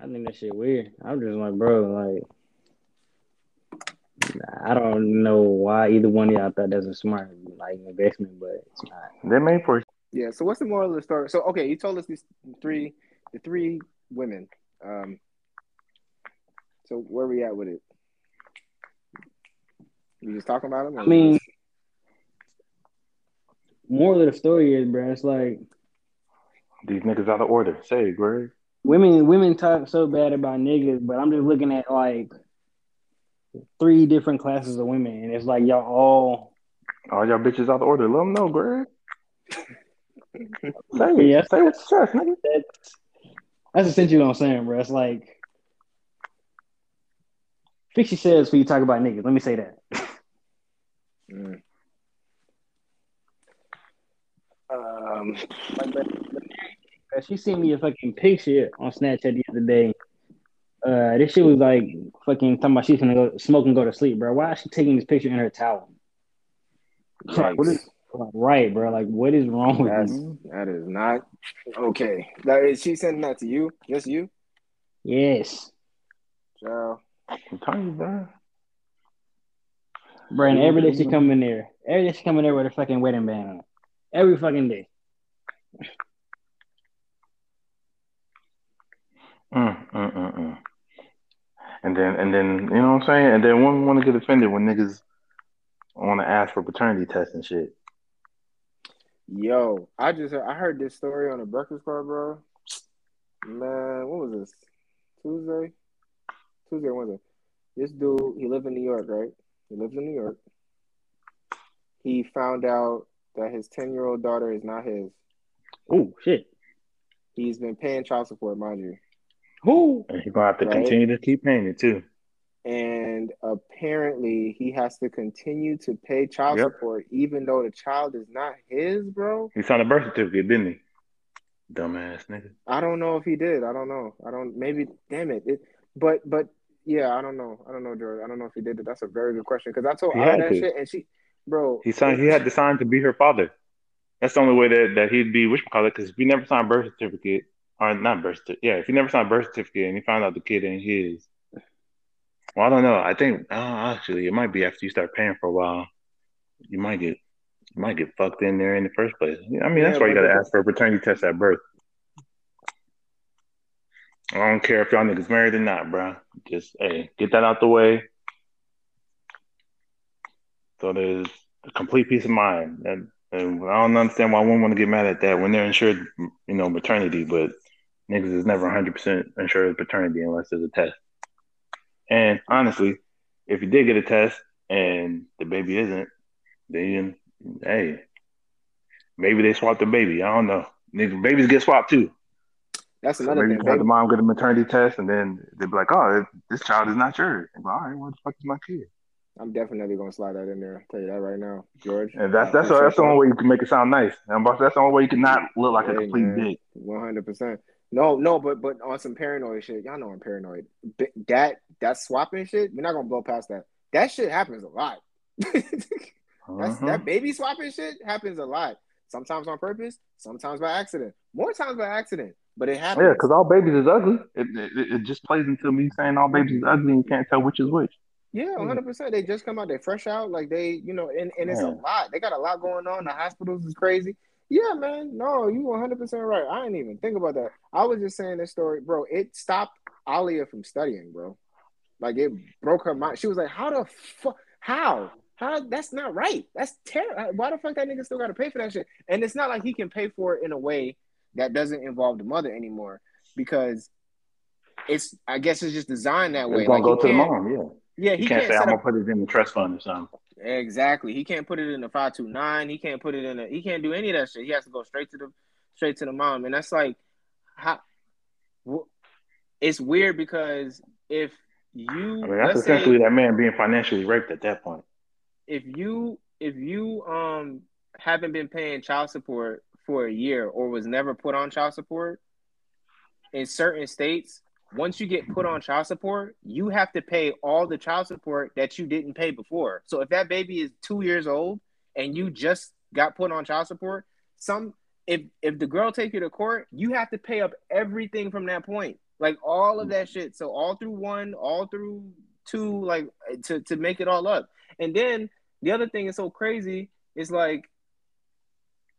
I think that shit weird. I'm just like, bro, like, I don't know why either one of y'all thought that's a smart like investment, but it's not. They made for Yeah. So what's the moral of the story? So okay, you told us these three, the three women. Um. So where we at with it? You just talking about them? I mean, moral of the story is, bro, it's like these niggas out of order. Say it, Greg. Women women talk so bad about niggas, but I'm just looking at like three different classes of women, and it's like y'all all All y'all bitches out the order. Let them know, Greg. Say it. Yeah. Say what's chest, nigga. that's that's essentially what I'm saying, bro. It's like fix yourselves when you talk about niggas. Let me say that. Mm. Um, Like, but, but she sent me a fucking picture on Snapchat the other day. Uh, this shit was like fucking talking about she's gonna go smoke and go to sleep, bro. Why is she taking this picture in her towel? Like, what is right, bro? Like, what is wrong with That's you? that is not okay. That is she sending that to you? Just you? Yes, Joe. I'm telling you, bro. bro. And every day she come in there. Every day she come in there with a fucking wedding band on. Every fucking day. Mm, mm, mm, mm. And then, and then, you know what I'm saying? And then women want to get offended when niggas want to ask for paternity tests and shit. Yo, I just heard, I heard this story on the Breakfast Club, bro. Man, what was this? Tuesday? Tuesday or Wednesday. This dude, he lived in New York, right? He lives in New York. He found out that his 10 year old daughter is not his. Oh shit. He's been paying child support, mind you. Who? And he's gonna have to Right. continue to keep paying it too. And apparently, he has to continue to pay child Yep. support even though the child is not his, bro. He signed a birth certificate, didn't he? Dumbass nigga. I don't know if he did. I don't know. I don't. Maybe. Damn it. it but but yeah, I don't know. I don't know, George. I don't know if he did it. That's a very good question because I told He her that to. shit and she, bro. He signed. He had to sign to be her father. That's the only way that, that he'd be which call it. Because if he never signed birth certificate, or not birth certificate, yeah, if he never signed a birth certificate and he found out the kid ain't his, well, I don't know. I think uh, actually it might be after you start paying for a while, you might get you might get fucked in there in the first place. I mean that's why you got to ask for a paternity test at birth. I don't care if y'all niggas married or not, bro. Just hey, get that out the way. So there's a complete peace of mind. And, and I don't understand why one want to get mad at that when they're insured, you know, maternity, but niggas is never 100% insured paternity unless there's a test. And honestly, if you did get a test and the baby isn't, then hey, maybe they swapped the baby. I don't know. Niggas, babies get swapped too. That's another thing. you the mom get a maternity test, and then they'd be like, "Oh, this child is not yours." All right, what the fuck is my kid? I'm definitely gonna slide that in there. I'll tell you that right now, George. And that's I that's that's the only way you can make it sound nice. And that's the only way you can not look like a complete man. dick. One hundred percent. No, no, but but on some paranoid shit, y'all know I'm paranoid. B- That that swapping shit, we're not gonna blow past that. That shit happens a lot. That's Mhm. that baby swapping shit happens a lot. Sometimes on purpose, sometimes by accident. More times by accident, but it happens. Yeah, because all babies is ugly. It, it it just plays into me saying all babies is ugly and you can't tell which is which. Yeah, one hundred percent. They just come out, they fresh out, like they, you know, and, and it's a lot. They got a lot going on. The hospitals is crazy. Yeah, man. No, you one hundred percent right. I didn't even think about that. I was just saying this story, bro. It stopped Alia from studying, bro. Like it broke her mind. She was like, "How the fuck? How? How? That's not right. That's terrible. Uh, why the fuck that nigga still got to pay for that shit?" And it's not like he can pay for it in a way that doesn't involve the mother anymore because it's. I guess it's just designed that way. It's gonna Like go to the mom. Yeah, Yeah, you he can't, can't, say I'm up gonna put it in the trust fund or something. Exactly. He can't put it in the five two nine. He can't put it in a. He can't do any of that shit. He has to go straight to the straight to the mom, and that's like how. It's weird because if you I mean, that's let's say essentially that man being financially raped at that point. if you if you um haven't been paying child support for a year or was never put on child support in certain states once you get put on child support you have to pay all the child support that you didn't pay before. So if that baby is two years old and you just got put on child support some if if the girl take you to court you have to pay up everything from that point. Like all of that shit. So all through one all through two like to to make it all up. And then the other thing is so crazy is like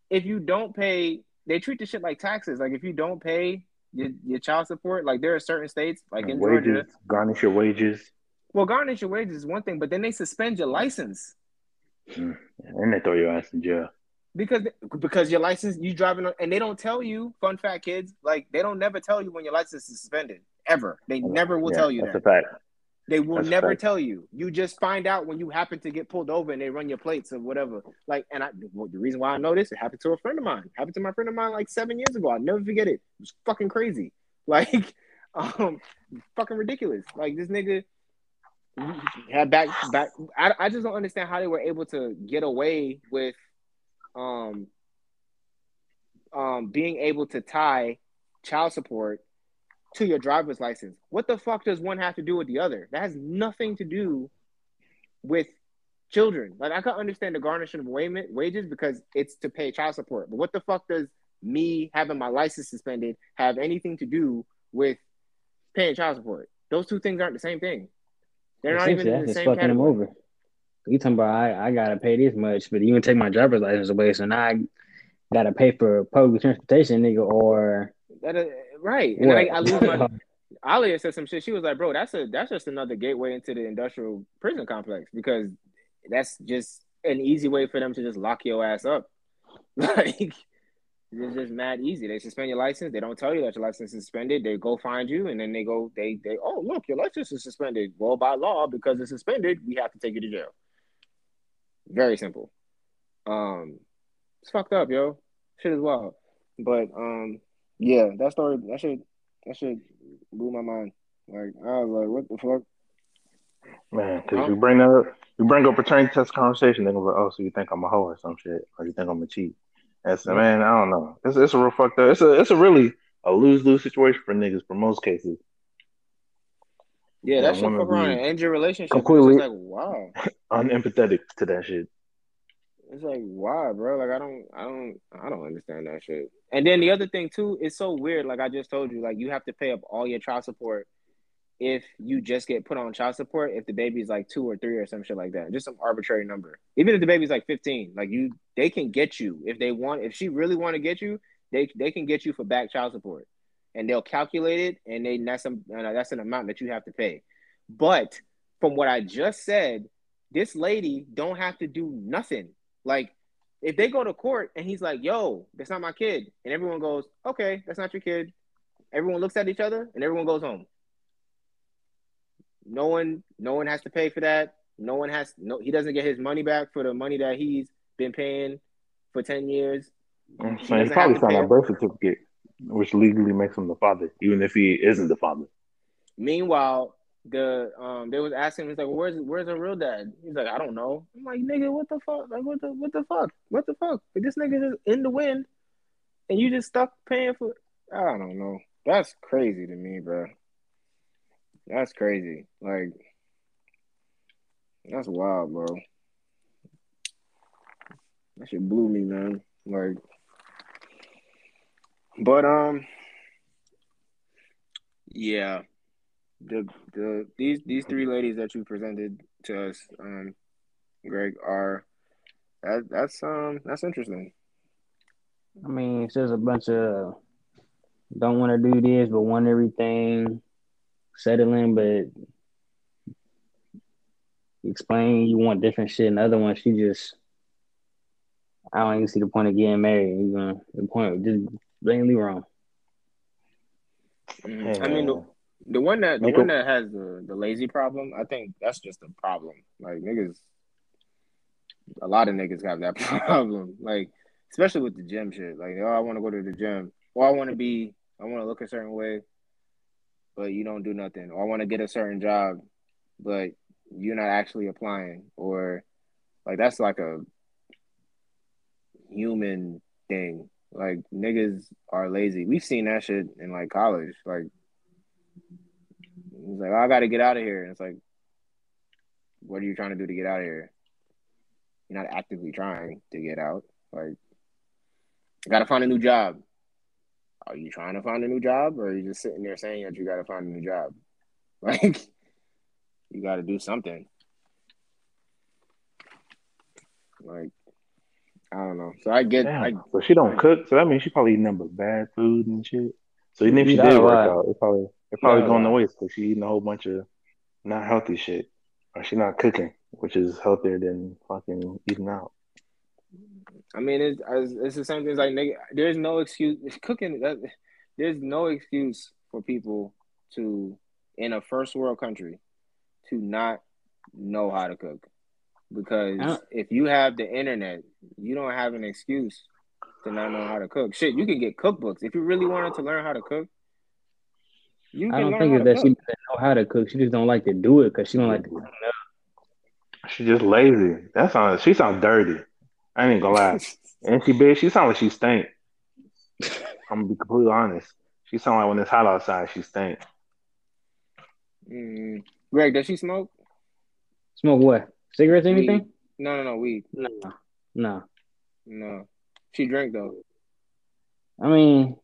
if you don't pay, they treat the shit like taxes. Like if you don't pay your, your child support, like there are certain states, like in wages, Georgia, garnish your wages, well, garnish your wages is one thing, but then they suspend your license. Mm, and they throw your ass in jail. Because because your license you driving on, and they don't tell you. Fun fact, kids, like they don't never tell you when your license is suspended ever. They never will Yeah, tell you that's that. a fact. They will That's never tell you. You just find out when you happen to get pulled over and they run your plates or whatever. Like, and I, well, the reason why I know this, it happened to a friend of mine. It happened to my friend of mine like seven years ago. I'll never forget it. It was fucking crazy. Like, um, fucking ridiculous. Like this nigga had back back. I, I just don't understand how they were able to get away with, um, um, being able to tie child support to your driver's license. What the fuck does one have to do with the other? That has nothing to do with children. Like I can understand the garnishing of wa- wages because it's to pay child support. But what the fuck does me having my license suspended have anything to do with paying child support? Those two things aren't the same thing. They're not even in the same fucking them category. over. You talking about I, I gotta pay this much, but you can take my driver's license away, so now I gotta pay for public transportation, nigga, or That right. And I. I lose my Alia said some shit. She was like, "Bro, that's a that's just another gateway into the industrial prison complex because that's just an easy way for them to just lock your ass up. Like it's just mad easy. They suspend your license. They don't tell you that your license is suspended. They go find you, and then they go they they oh look your license is suspended. Well, by law, because it's suspended, we have to take you to jail. Very simple. Um, it's fucked up, yo. Shit is wild. But um, yeah, that story that shit that shit blew my mind. Like I was like, what the fuck? Man, because you bring that up, you bring up a paternity test conversation, they're gonna be like, oh, so you think I'm a hoe or some shit, or you think I'm a cheat? That's Yeah. man, I don't know. It's it's a real fucked up. It's a it's a really a lose lose situation for niggas for most cases. Yeah, Yeah, that shit fuck around and end your relationship. completely- like wow. Unempathetic to that shit. It's like why, bro? Like I don't, I don't, I don't understand that shit. And then the other thing too, it's so weird. Like I just told you, like you have to pay up all your child support if you just get put on child support if the baby's like two or three or some shit like that. Just some arbitrary number. Even if the baby's like fifteen, like you, they can get you if they want. If she really want to get you, they they can get you for back child support, and they'll calculate it, and they that's some that's an amount that you have to pay. But from what I just said, this lady don't have to do nothing. Like, if they go to court and he's like, "Yo, that's not my kid," and everyone goes, "Okay, that's not your kid," everyone looks at each other and everyone goes home. No one, no one has to pay for that. No one has no. He doesn't get his money back for the money that he's been paying for ten years. I'm saying he probably signed a birth certificate, which legally makes him the father, even if he isn't the father. Meanwhile, the um, they was asking him, he's like, "Where's where's the real dad?" He's like, "I don't know." I'm like, "Nigga, what the fuck? Like, what the what the fuck? What the fuck? But this nigga just in the wind, and you just stuck paying for. I don't know. That's crazy to me, bro. That's crazy. Like, that's wild, bro. That shit blew me, man. Like, but um, yeah the the these these three ladies that you presented to us, um, Greg, are that that's um that's interesting. I mean, it's just a bunch of don't want to do this, but want everything, settling, but explain you want different shit. And the other one, she just, I don't even see the point of getting married. You know, the point just blatantly wrong. Mm, I mean, the, the one that the one that has the the lazy problem, I think that's just a problem. Like niggas, a lot of niggas have that problem. Like especially with the gym shit. Like oh, I want to go to the gym, or I want to be, I want to look a certain way, but you don't do nothing. Or I want to get a certain job, but you're not actually applying. Or like that's like a human thing. Like niggas are lazy. We've seen that shit in like college. Like he's like, I got to get out of here. And it's like, what are you trying to do to get out of here? You're not actively trying to get out. Like, I got to find a new job. Are you trying to find a new job, or are you just sitting there saying that you got to find a new job? Like, you got to do something. Like, I don't know. So I get, I so she don't cook, so that means she probably eating number bad food and shit. So even if she did work lot. out, it probably it probably Eat going to lot. waste because she eating a whole bunch of not healthy shit, or she not cooking, which is healthier than fucking eating out. I mean, it's it's the same thing. As like, nigga, there's no excuse. It's cooking. That, there's no excuse for people to in a first world country to not know how to cook. Because if you have the internet, you don't have an excuse to not know how to cook. Shit, you can get cookbooks if you really wanted to learn how to cook. You I don't think it's that cook. she doesn't know how to cook. She just don't like to do it because she don't like to clean up. She's just lazy. That sounds. She sounds dirty. I ain't gonna lie. and she bitch. She sounds like she stink. I'm gonna be completely honest. She sounds like when it's hot outside, she stink. Mm. Greg, does she smoke? Smoke what? Cigarettes? Anything? Weed. No, no, no, weed. No, no, no. She drank though. I mean,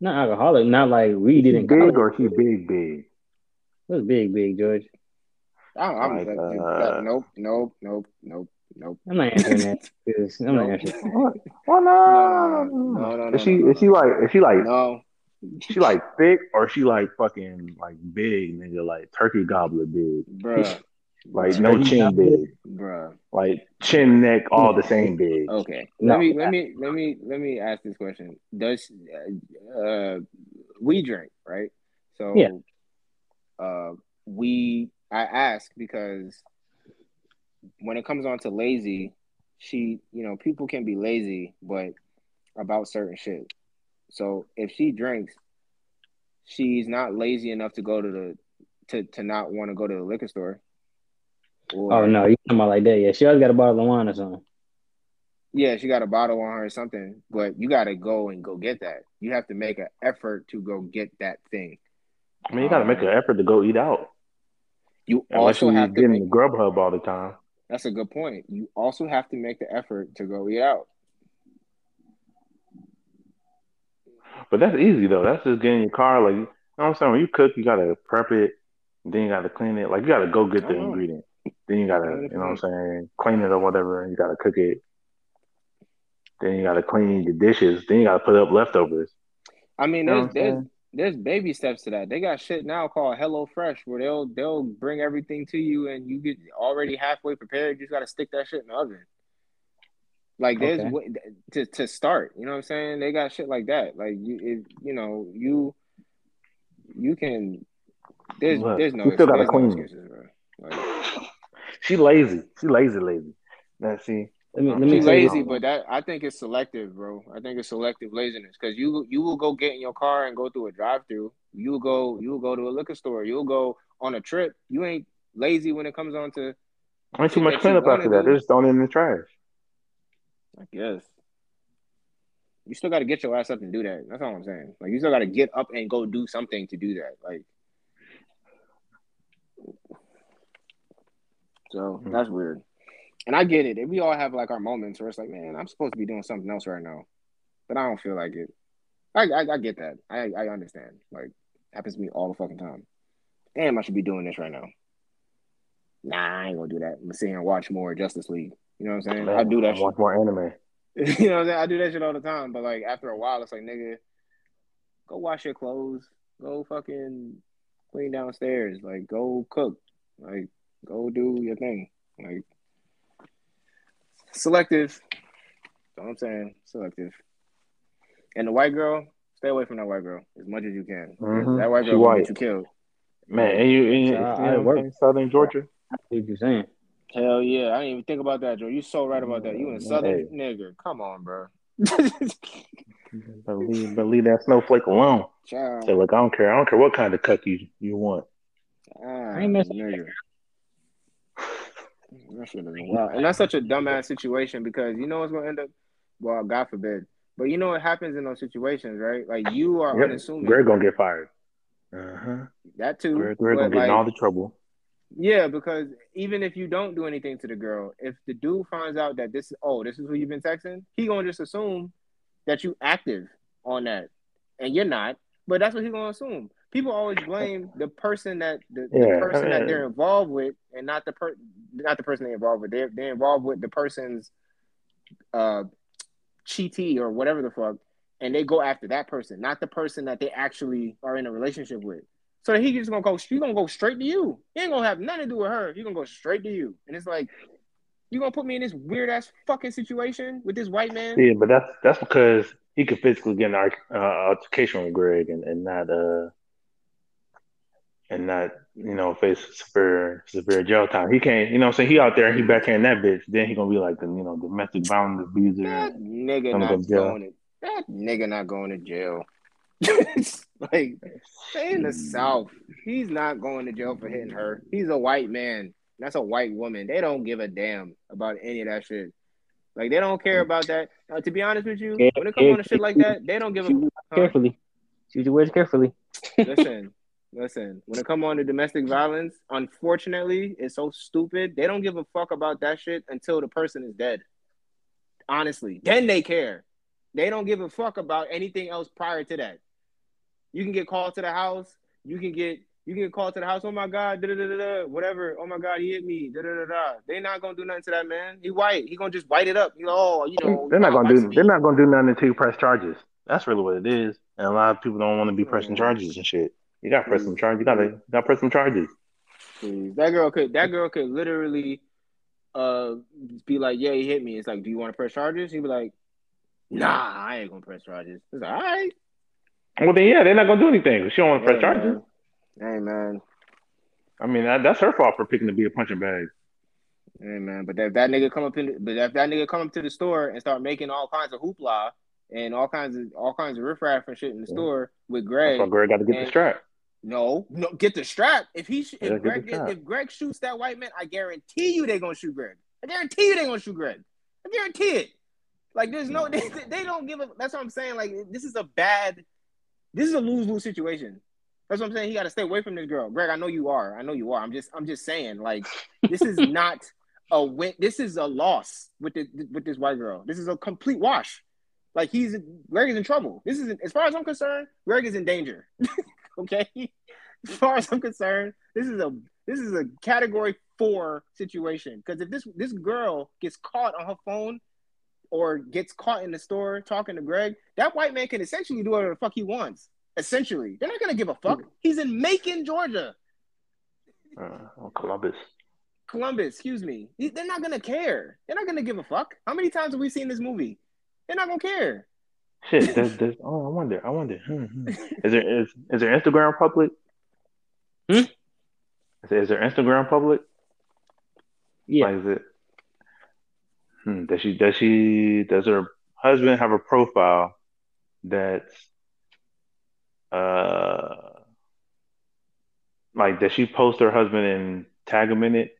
not alcoholic, not like we didn't. Big college. or she big, big? What's big, big, George? I, I'm like, uh, nope, nope, nope, nope. Nope. I'm not answering that. I'm not answering that. Well, no, no, no, no, no. Is she is she like is she like no? She like thick or she like fucking like big nigga like turkey gobbler big, bruh. Like no chin big, bruh. Like chin neck all the same big. Okay, no. let me let me let me let me ask this question. Does uh we drink right? So yeah. uh we I ask because when it comes on to lazy, she you know people can be lazy, but about certain shit. So if she drinks, she's not lazy enough to go to the to to not want to go to the liquor store. Or, oh no, you talking about like that? Yeah, she always got a bottle of wine or something. Yeah, she got a bottle on her or something, but you got to go and go get that. You have to make an effort to go get that thing. I mean, you got to um, make an effort to go eat out. You Unless also have to get in Grubhub all the time. That's a good point. You also have to make the effort to go eat out. But that's easy though. That's just getting your car. Like you know what I'm saying. When you cook, you gotta prep it, then you gotta clean it. Like you gotta go get the ingredient. Then you gotta, you know what I'm saying, clean it or whatever. And you gotta cook it. Then you gotta clean the dishes. Then you gotta put up leftovers. I mean, you there's there's there's baby steps to that. They got shit now called Hello Fresh where they'll they'll bring everything to you and you get already halfway prepared. You just gotta stick that shit in the oven. Like there's okay. to to start, you know what I'm saying? They got shit like that. Like you, if, you know, you you can. There's Look, there's no. You still gotta clean. No excuses, bro. Like, she lazy. She lazy, lazy. Let's see. Let me, let me She's lazy, but that I think it's selective, bro. I think it's selective laziness because you you will go get in your car and go through a drive-through. You will go you will go to a liquor store. You'll go on a trip. You ain't lazy when it comes on to. Ain't too much cleanup after that. They're just throwing it in the trash. I guess. You still got to get your ass up and do that. That's all I'm saying. Like you still got to get up and go do something to do that. Like, so mm-hmm. that's weird. And I get it. We all have like our moments where it's like, man, I'm supposed to be doing something else right now, but I don't feel like it. I I, I get that. I I understand. Like happens to me all the fucking time. Damn, I should be doing this right now. Nah, I ain't gonna do that. I'm gonna sit here and watch more Justice League. You know what I'm saying? Man, I do that. I watch more anime. you know what I'm saying? I do that shit all the time. But like after a while, it's like nigga, go wash your clothes. Go fucking clean downstairs. Like go cook. Like go do your thing. Like selective. That's what I'm saying. Selective. And the white girl, stay away from that white girl as much as you can. Mm-hmm. That white girl will get you killed. Man, and you, and you, I, I work in Southern Georgia. I see what you're saying. Hell yeah. I didn't even think about that, Joe. You so right about that. You in Southern hey. nigga. Come on, bro. but, leave, but leave that snowflake alone. Child. Say, look, I don't care. I don't care what kind of cook you, you want. Ah, I ain't messing nigga. That shit is wild. And that's such a dumbass situation because you know what's gonna end up well, God forbid. But you know what happens in those situations, right? Like you are yep. unassuming. Greg gonna get fired. Uh-huh. That too. Greg, Greg gonna get like, in all the trouble. Yeah, because even if you don't do anything to the girl, if the dude finds out that this is oh this is who you've been texting, he gonna just assume that you active on that, and you're not. But that's what he's gonna assume. People always blame the person that the, yeah, the person that they're involved with, and not the per not the person they're involved with. They're they're involved with the person's uh cheatee or whatever the fuck, and they go after that person, not the person that they actually are in a relationship with. So he just gonna go. He gonna go straight to you. He ain't gonna have nothing to do with her. He gonna go straight to you. And it's like, You gonna put me in this weird ass fucking situation with this white man? Yeah, but that's that's because he could physically get an uh, altercation with Greg and, and not uh and not you know face severe severe jail time. He can't, you know, saying he out there and he backhand that bitch. Then he gonna be like the you know domestic violence abuser. That nigga not go to jail. going to that nigga not going to jail. like stay in the South. He's not going to jail for hitting her. He's a white man. That's a white woman. They don't give a damn about any of that shit. Like they don't care about that. Uh, to be honest with you, when it comes on to shit like that, they don't give a carefully. Choose your words carefully. listen, listen. When it come on to domestic violence, unfortunately, it's so stupid. They don't give a fuck about that shit until the person is dead. Honestly, then they care. They don't give a fuck about anything else prior to that. You can get called to the house. You can get you can get called to the house. Oh my god, da da da da, whatever. Oh my god, he hit me. Da da da da. They not gonna do nothing to that man. He white. He gonna just white it up. You know, oh, you know. they're not gonna do speed. they're not gonna do nothing until you press charges. That's really what it is. And a lot of people don't want to be pressing Mm. charges and shit. You gotta press some charges. You gotta you gotta press some charges. Please. That girl could that girl could literally uh be like, Yeah, he hit me. It's like, Do you want to press charges? He'd be like, Nah, I ain't gonna press charges. It's like, all right. Well then yeah, they're not gonna do anything. She don't want to press Hey, charges. man. Hey man. I mean that, that's her fault for picking to be a punching bag. Hey man. But if that nigga come up in but if that nigga come up to the store and start making all kinds of hoopla and all kinds of all kinds of riffraff and shit in the Yeah. store with That's Greg. why Greg got to get the strap. No, no, get the strap. If he sh- Yeah, if Greg if Greg shoots that white man, I guarantee you they're gonna shoot Greg. I guarantee you they're gonna shoot Greg. I guarantee it. Like there's no they, they don't give a that's what I'm saying. Like this is a bad this is a lose lose situation. That's what I'm saying. He gotta stay away from this girl. Greg, I know you are. I know you are. I'm just I'm just saying, like, this is not a win. This is a loss with this with this white girl. This is a complete wash. Like he's Greg is in trouble. This is as far as I'm concerned, Greg is in danger. okay, as far as I'm concerned, this is a this is a category four situation. Because if this this girl gets caught on her phone or gets caught in the store talking to Greg, that white man can essentially do whatever the fuck he wants. Essentially, they're not gonna give a fuck. He's in Macon, Georgia, Uh, Columbus. Columbus. Excuse me. They're not gonna care. They're not gonna give a fuck. How many times have we seen this movie? They're not gonna care. Shit, there's, there's, oh, I wonder, I wonder. Hmm, hmm. Is there is, is there Instagram public? Hmm? Is, there, is there Instagram public? Yeah. Like, is it? Hmm, does she does she does her husband have a profile that's uh like does she post her husband and tag him in it?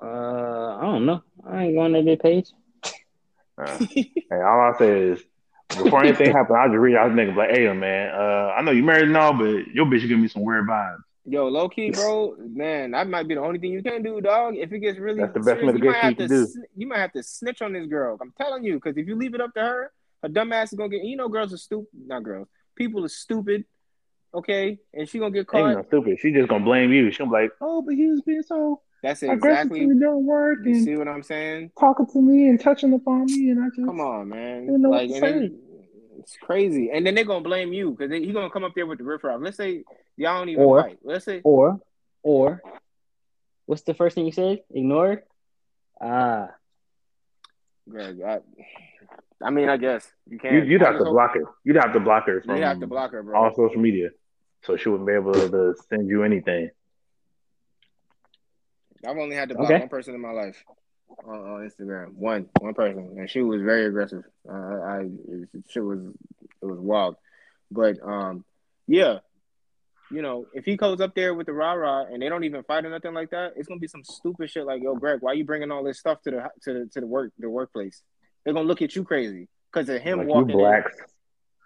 Uh, I don't know. I ain't going to their page. Uh, hey, all I say is before anything happens, I'll just reach out to nigga like, hey man, uh, I know you married and all, but your bitch give me some weird vibes. Yo, low key, bro, man, that might be the only thing you can do, dog. If it gets really That's the best serious, you might have you to do. sn- you might have to snitch on this girl. I'm telling you, because if you leave it up to her, her dumb ass is gonna get. You know, girls are stupid. Not girls. People are stupid. Okay, and she gonna get Ain't caught. no stupid. She just gonna blame you. She gonna be like, oh, but he was being so That's aggressive exactly. to me during work You see what I'm saying? talking to me and touching upon me, and I just Come on, man. didn't know Like, to and then, say. it's crazy. And then they're gonna blame you because he's gonna come up there with the riffraff. Let's say y'all don't even Or- fight. Let's say Or, or, what's the first thing you said? Ignore it? Ah, Greg. I, I mean, I guess you can. You, you'd have to hope- block her. You'd have to block her from You have to block her, bro. all social media, so she wouldn't be able to send you anything. I've only had to block Okay. one person in my life on, on Instagram. One, one person, and she was very aggressive. Uh, I, she was, it was wild. But um, yeah, you know, if he goes up there with the rah rah and they don't even fight or nothing like that, it's gonna be some stupid shit like, yo, Greg, why you bringing all this stuff to the to the to the work the workplace? They're gonna look at you crazy because of him like you walking. in.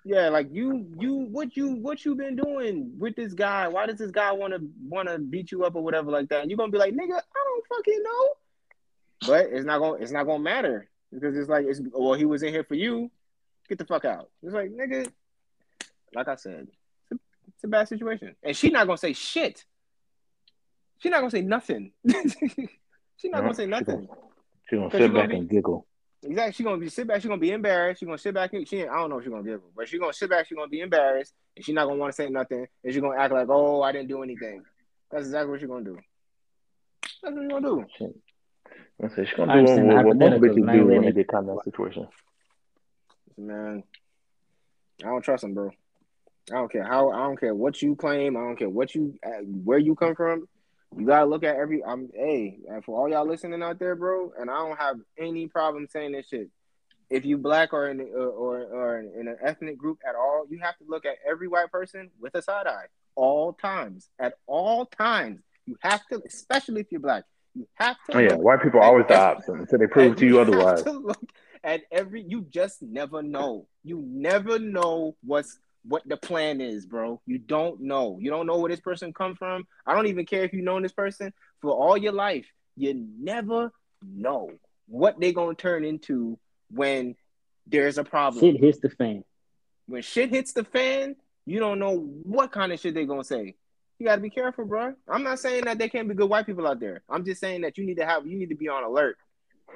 Yeah, like you, you, what you, what you been doing with this guy? Why does this guy want to want to beat you up or whatever like that? And you're gonna be like, nigga, I don't fucking know. But it's not gonna, it's not gonna matter because it's like, it's well, he was in here for you. Get the fuck out. It's like, nigga, like I said, it's a, it's a bad situation, and she not gonna say shit. She not gonna say nothing. she not gonna say She nothing. gonna, she gonna sit gonna back be- and giggle. Exactly. She's gonna be sit back. She's gonna be embarrassed. She's gonna sit back. And, she I don't know if she's gonna give her, but she's gonna sit back. She's gonna be embarrassed, and she's not gonna want to say nothing. And she's gonna act like, "Oh, I didn't do anything." That's exactly what she's gonna do. That's what she's gonna do. I said she's gonna I do understand what, the what most bitches do when they get caught in that situation. Man, I don't trust him, bro. I don't care how. I don't care what you claim. I don't care what you, uh, where you come from. You gotta look at every. I'm hey, and for all y'all listening out there, bro. And I don't have any problem saying this shit. If you black or in or or, or in an ethnic group at all, you have to look at every white person with a side eye all times. At all times, you have to, especially if you're black. You have to. Oh, yeah, white people are always the opposite until they prove to you have otherwise. to look at every. You just never know. You never know what's what the plan is, bro. You don't know. You don't know where this person come from. I don't even care if you know this person for all your life. You never know what they gonna turn into when there's a problem. Shit hits the fan. When shit hits the fan, you don't know what kind of shit they gonna say. You gotta be careful, bro. I'm not saying that there can't be good white people out there. I'm just saying that you need to have you need to be on alert.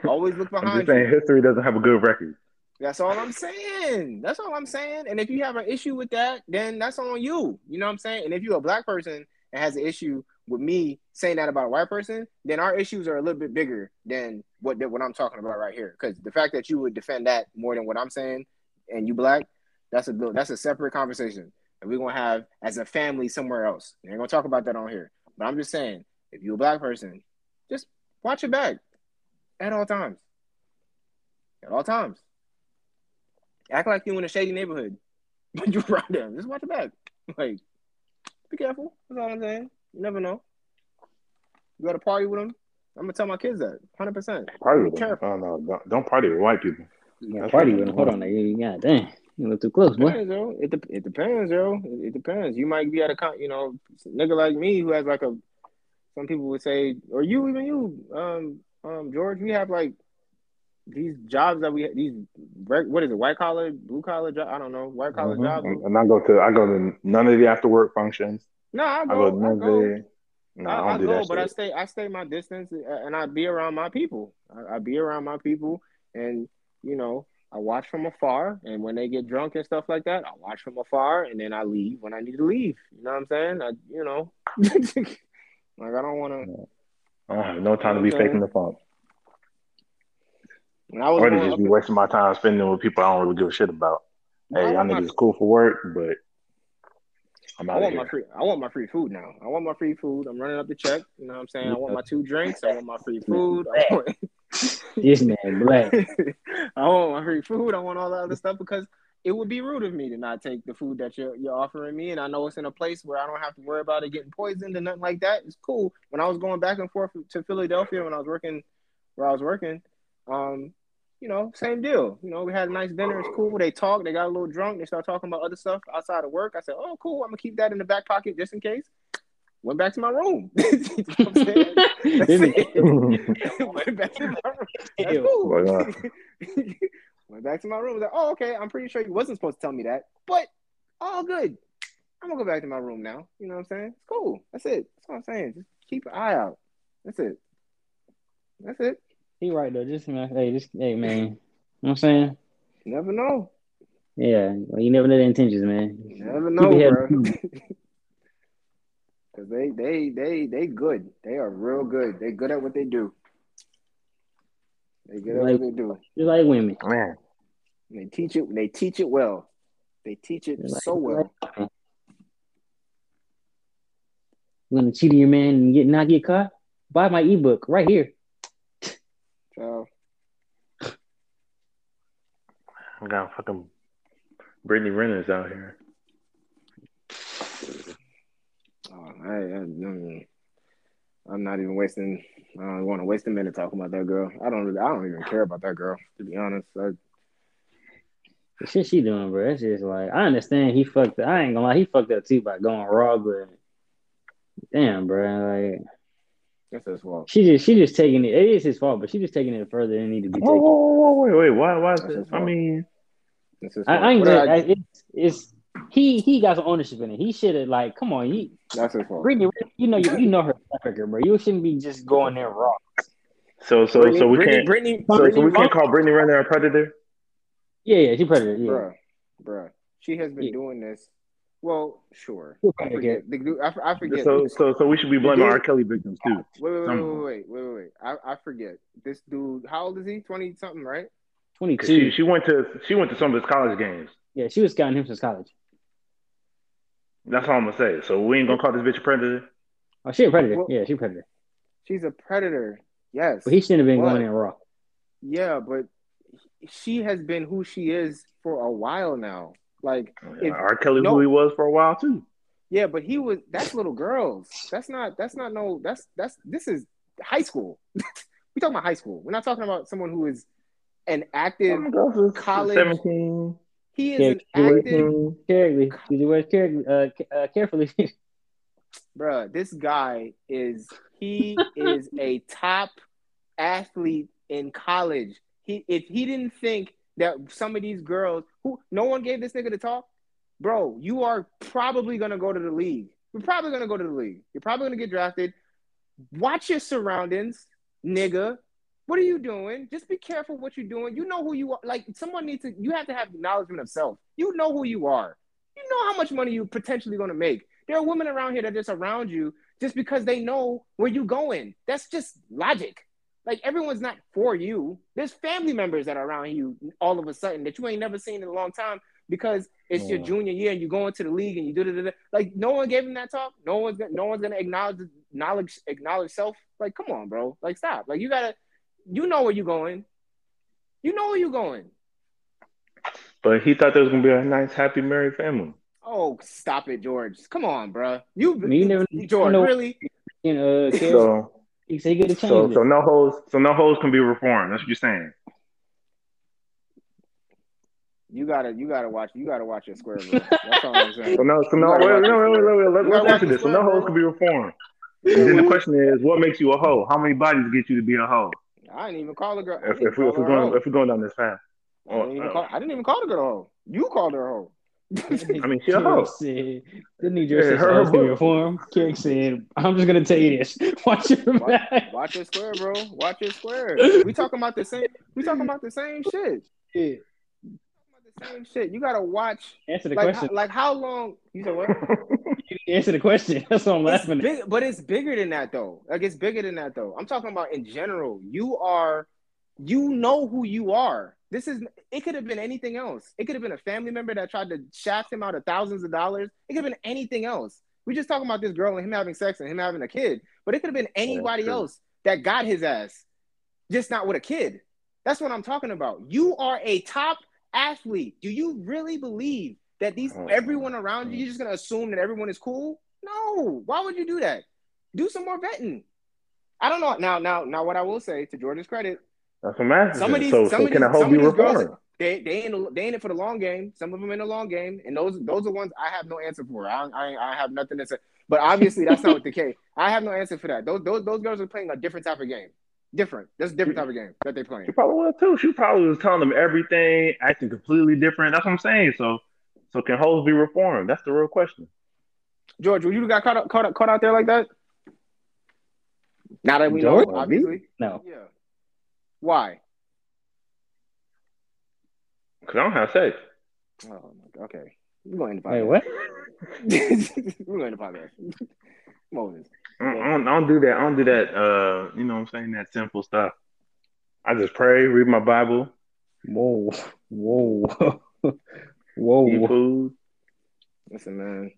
Always look I'm behind just saying you. history doesn't have a good record. That's all I'm saying. That's all I'm saying. And if you have an issue with that, then that's on you. You know what I'm saying? And if you're a black person and has an issue with me saying that about a white person, then our issues are a little bit bigger than what what I'm talking about right here. Because the fact that you would defend that more than what I'm saying, and you black, that's a that's a separate conversation that we're gonna have as a family somewhere else. We ain't gonna talk about that on here. But I'm just saying, if you're a black person, just watch your back at all times. At all times. Act like you're in a shady neighborhood when you around them. Just watch your back. Like, be careful. That's all I'm saying. You never know. You got to party with them. I'm gonna tell my kids that, hundred percent. Party with them. careful. Oh no, don't, don't party with white people. Yeah, party with I'm. Hold on, there. You got damn. You look too close, boy. Depends, yo. It, de- it depends, yo. It, it depends. You might be at a con, you know, nigga like me who has like a. Some people would say, or you, even you, um, um, George. We have like these jobs that we these what is it, white collar, blue collar job? I don't know, white collar Mhm. jobs. And, I go to I go to none of the after work functions. No, I I go, go to I none of go. the. No, I, I I do go, but I stay. I stay my distance, uh, and I be around my people. I, I be around my people, and you know, I watch from afar. And when they get drunk and stuff like that, I watch from afar, and then I leave when I need to leave. You know what I'm saying? I, you know, like I don't want to. I don't have no time to be faking the funk. When I was Or to just be wasting my time spending with people I don't really give a shit about. I Hey, y'all my- cool for work, but I'm I out of want here. my free. I want my free food now. I want my free food. I'm running up the check. You know what I'm saying? I want my two drinks. I want my free food. I want, This man black. I want my free food. I want all that other stuff because it would be rude of me to not take the food that you're you're offering me, and I know it's in a place where I don't have to worry about it getting poisoned and nothing like that. It's cool. When I was going back and forth to Philadelphia when I was working where I was working, um, you know, same deal. You know, we had a nice dinner. It's cool. They talked. They got a little drunk. They start talking about other stuff outside of work. I said, "Oh, cool. I'm gonna keep that in the back pocket just in case." Went back to my room. you know what I'm saying? That's This it. Went back to my room. That's Ew. cool. Went back to my room. Was like, oh, okay. I'm pretty sure you wasn't supposed to tell me that, but all good. I'm gonna go back to my room now. You know what I'm saying? It's cool. That's it. That's what I'm saying. Just keep an eye out. That's it. That's it. He right though. Just man, hey, just hey man. You know what I'm saying? You never know. Yeah, well, you never know the intentions, man. You never know, bro. Cause they they they they good. They are real good. They good at what they do. They good at Like- what they do. Just like women. Man, And they teach it. They teach it well. They teach it Like- so well. You want to cheat on your man and get not get caught? Buy my ebook right here. So I got fucking Brittany Renner's out here. Oh, I, I, mm, I'm not even wasting. I don't want to waste a minute talking about that girl. I don't. Really, I don't even care about that girl, to be honest. I, The shit she doing, bro. That's just like I understand he fucked. Up. I ain't gonna lie, he fucked up too by going raw, but damn, bro. Like that's his fault. she just she just taking it. It is his fault, but she just taking it further than it need to be Whoa, taken. whoa, whoa, whoa, wait, wait, why, why is That's it? I mean, That's his I, fault. I ain't What did I- I, it's it's he he got some ownership in it. He should have like, come on, he that's his fault. Brittany, you know you, you know her track record, bro. You shouldn't be just going there raw. so, so, Brittany, so we Brittany, can't, Brittany, so, so we can't call Brittany Renner a predator. Yeah, yeah, she predator. Yeah, bruh, bruh. She has been Yeah. doing this. Well, sure. Who I forget. The dude, I, f- I forget. So, so, so we should be blaming dude- R. Kelly victims too. Ah, wait, wait, wait, wait, wait, wait, wait, wait. I, I forget. This dude, how old is he? Twenty something, right? 22. She, she went to she went to some of his college games. yeah, she was scouting him since college. That's all I'm gonna say. So we ain't gonna call this bitch a predator. Oh, she a predator. Well- yeah, she a predator. She's a predator. Yes. But he shouldn't have been What? going in raw. Yeah, but she has been who she is for a while now. Like, If- R. Kelly no- who he was for a while too. yeah, but he was that's little girls. That's not that's not no that's that's this is high school. we talking about high school. We're not talking about someone who is an active Some girls is college- seventeen. he is Yeah, an active Carefully. Did you wear care, uh, uh, carefully? bruh, this guy is he is a top athlete in college. He if he didn't think that some of these girls who no one gave this nigga to talk, bro, you are probably gonna go to the league. You're probably gonna go to the league. You're probably gonna get drafted. Watch your surroundings, nigga. What are you doing? Just be careful what you're doing. You know who you are. Like someone needs to. You have to have acknowledgement of self. You know who you are. You know how much money you potentially to make. There are women around here that just around you just because they know where you're going. That's just logic. Like everyone's not for you. There's family members that are around you all of a sudden that you ain't never seen in a long time because it's your junior year and you go into the league and you do da Like no one gave him that talk. No one's gonna, no one's gonna acknowledge acknowledge acknowledge self. Like come on, bro. Like stop. Like you gotta. You know where you're going. You know where you're going. But he thought there was gonna be a nice, happy, married family. Oh, stop it, George. Come on, bro. You, I you never- you George, know- really? you know, uh. So, he said he could have changed so, it. so no hoes, so no hoes can be reformed. That's what you're saying. You gotta, you gotta watch, you gotta watch your square, bro. That's all I'm saying. So no, so no, wait, watch no, this wait, wait, wait, wait. Let's answer this. So no one, hoes can be reformed. And then the question is, what makes you a hoe? How many bodies get you to be a hoe? I didn't even call the girl. If, if, we, if we're going, if we're going down this path. I didn't, even oh, call, I didn't even call the girl a hoe. You called her a hoe. I mean, she a hoe. Said, the New Jersey Yeah, her- House can her- reform. Carrick said, I'm just going to tell you this. Watch your Watch, back. watch your square, bro. Watch your square. We talking about the same. We talking about the same shit. Yeah. About the same shit. You gotta watch. Answer the Like, question. how, like how long? You said what? Answer the question. That's what I'm It's laughing at. but it's bigger than that though. Like it's bigger than that though. I'm talking about in general. You are, you know who you are. This is. It could have been anything else. It could have been a family member that tried to shaft him out of thousands of dollars. It could have been anything else. We just talking about this girl and him having sex and him having a kid. But it could have been anybody else that got his ass, just not with a kid. That's what I'm talking about. You are a top athlete. Do you really believe that these Oh, everyone around you, you're just gonna assume that everyone is cool? No. Why would you do that? Do some more vetting. I don't know. Now, now, now, what I will say to George's credit, That's what I'm. Some of these- so, some so of can a these- hoe some be of these girls- reformed? they they in they in it for the long game. Some of them in the long game, and those those are ones I have no answer for. I I, I have nothing to say. But obviously, that's not with the case. I have no answer for that. Those those those girls are playing a different type of game. Different. That's a different type of game that they're playing. She probably was too. She probably was telling them everything, acting completely different. That's what I'm saying. So, so can hoes be reformed? That's the real question. George, would you got caught up, caught up, caught out there like that? Now that we George? know, obviously. No. Yeah. Why? Because I don't have sex. Oh my God. Okay. We're going to Wait, podcast. what? We're going to podcast. Moses. I don't, I don't- don't that. I don't do that. Uh, you know what I'm saying? That sinful stuff. I just pray, read my Bible, Whoa. Whoa. eat Whoa. food. Listen, man.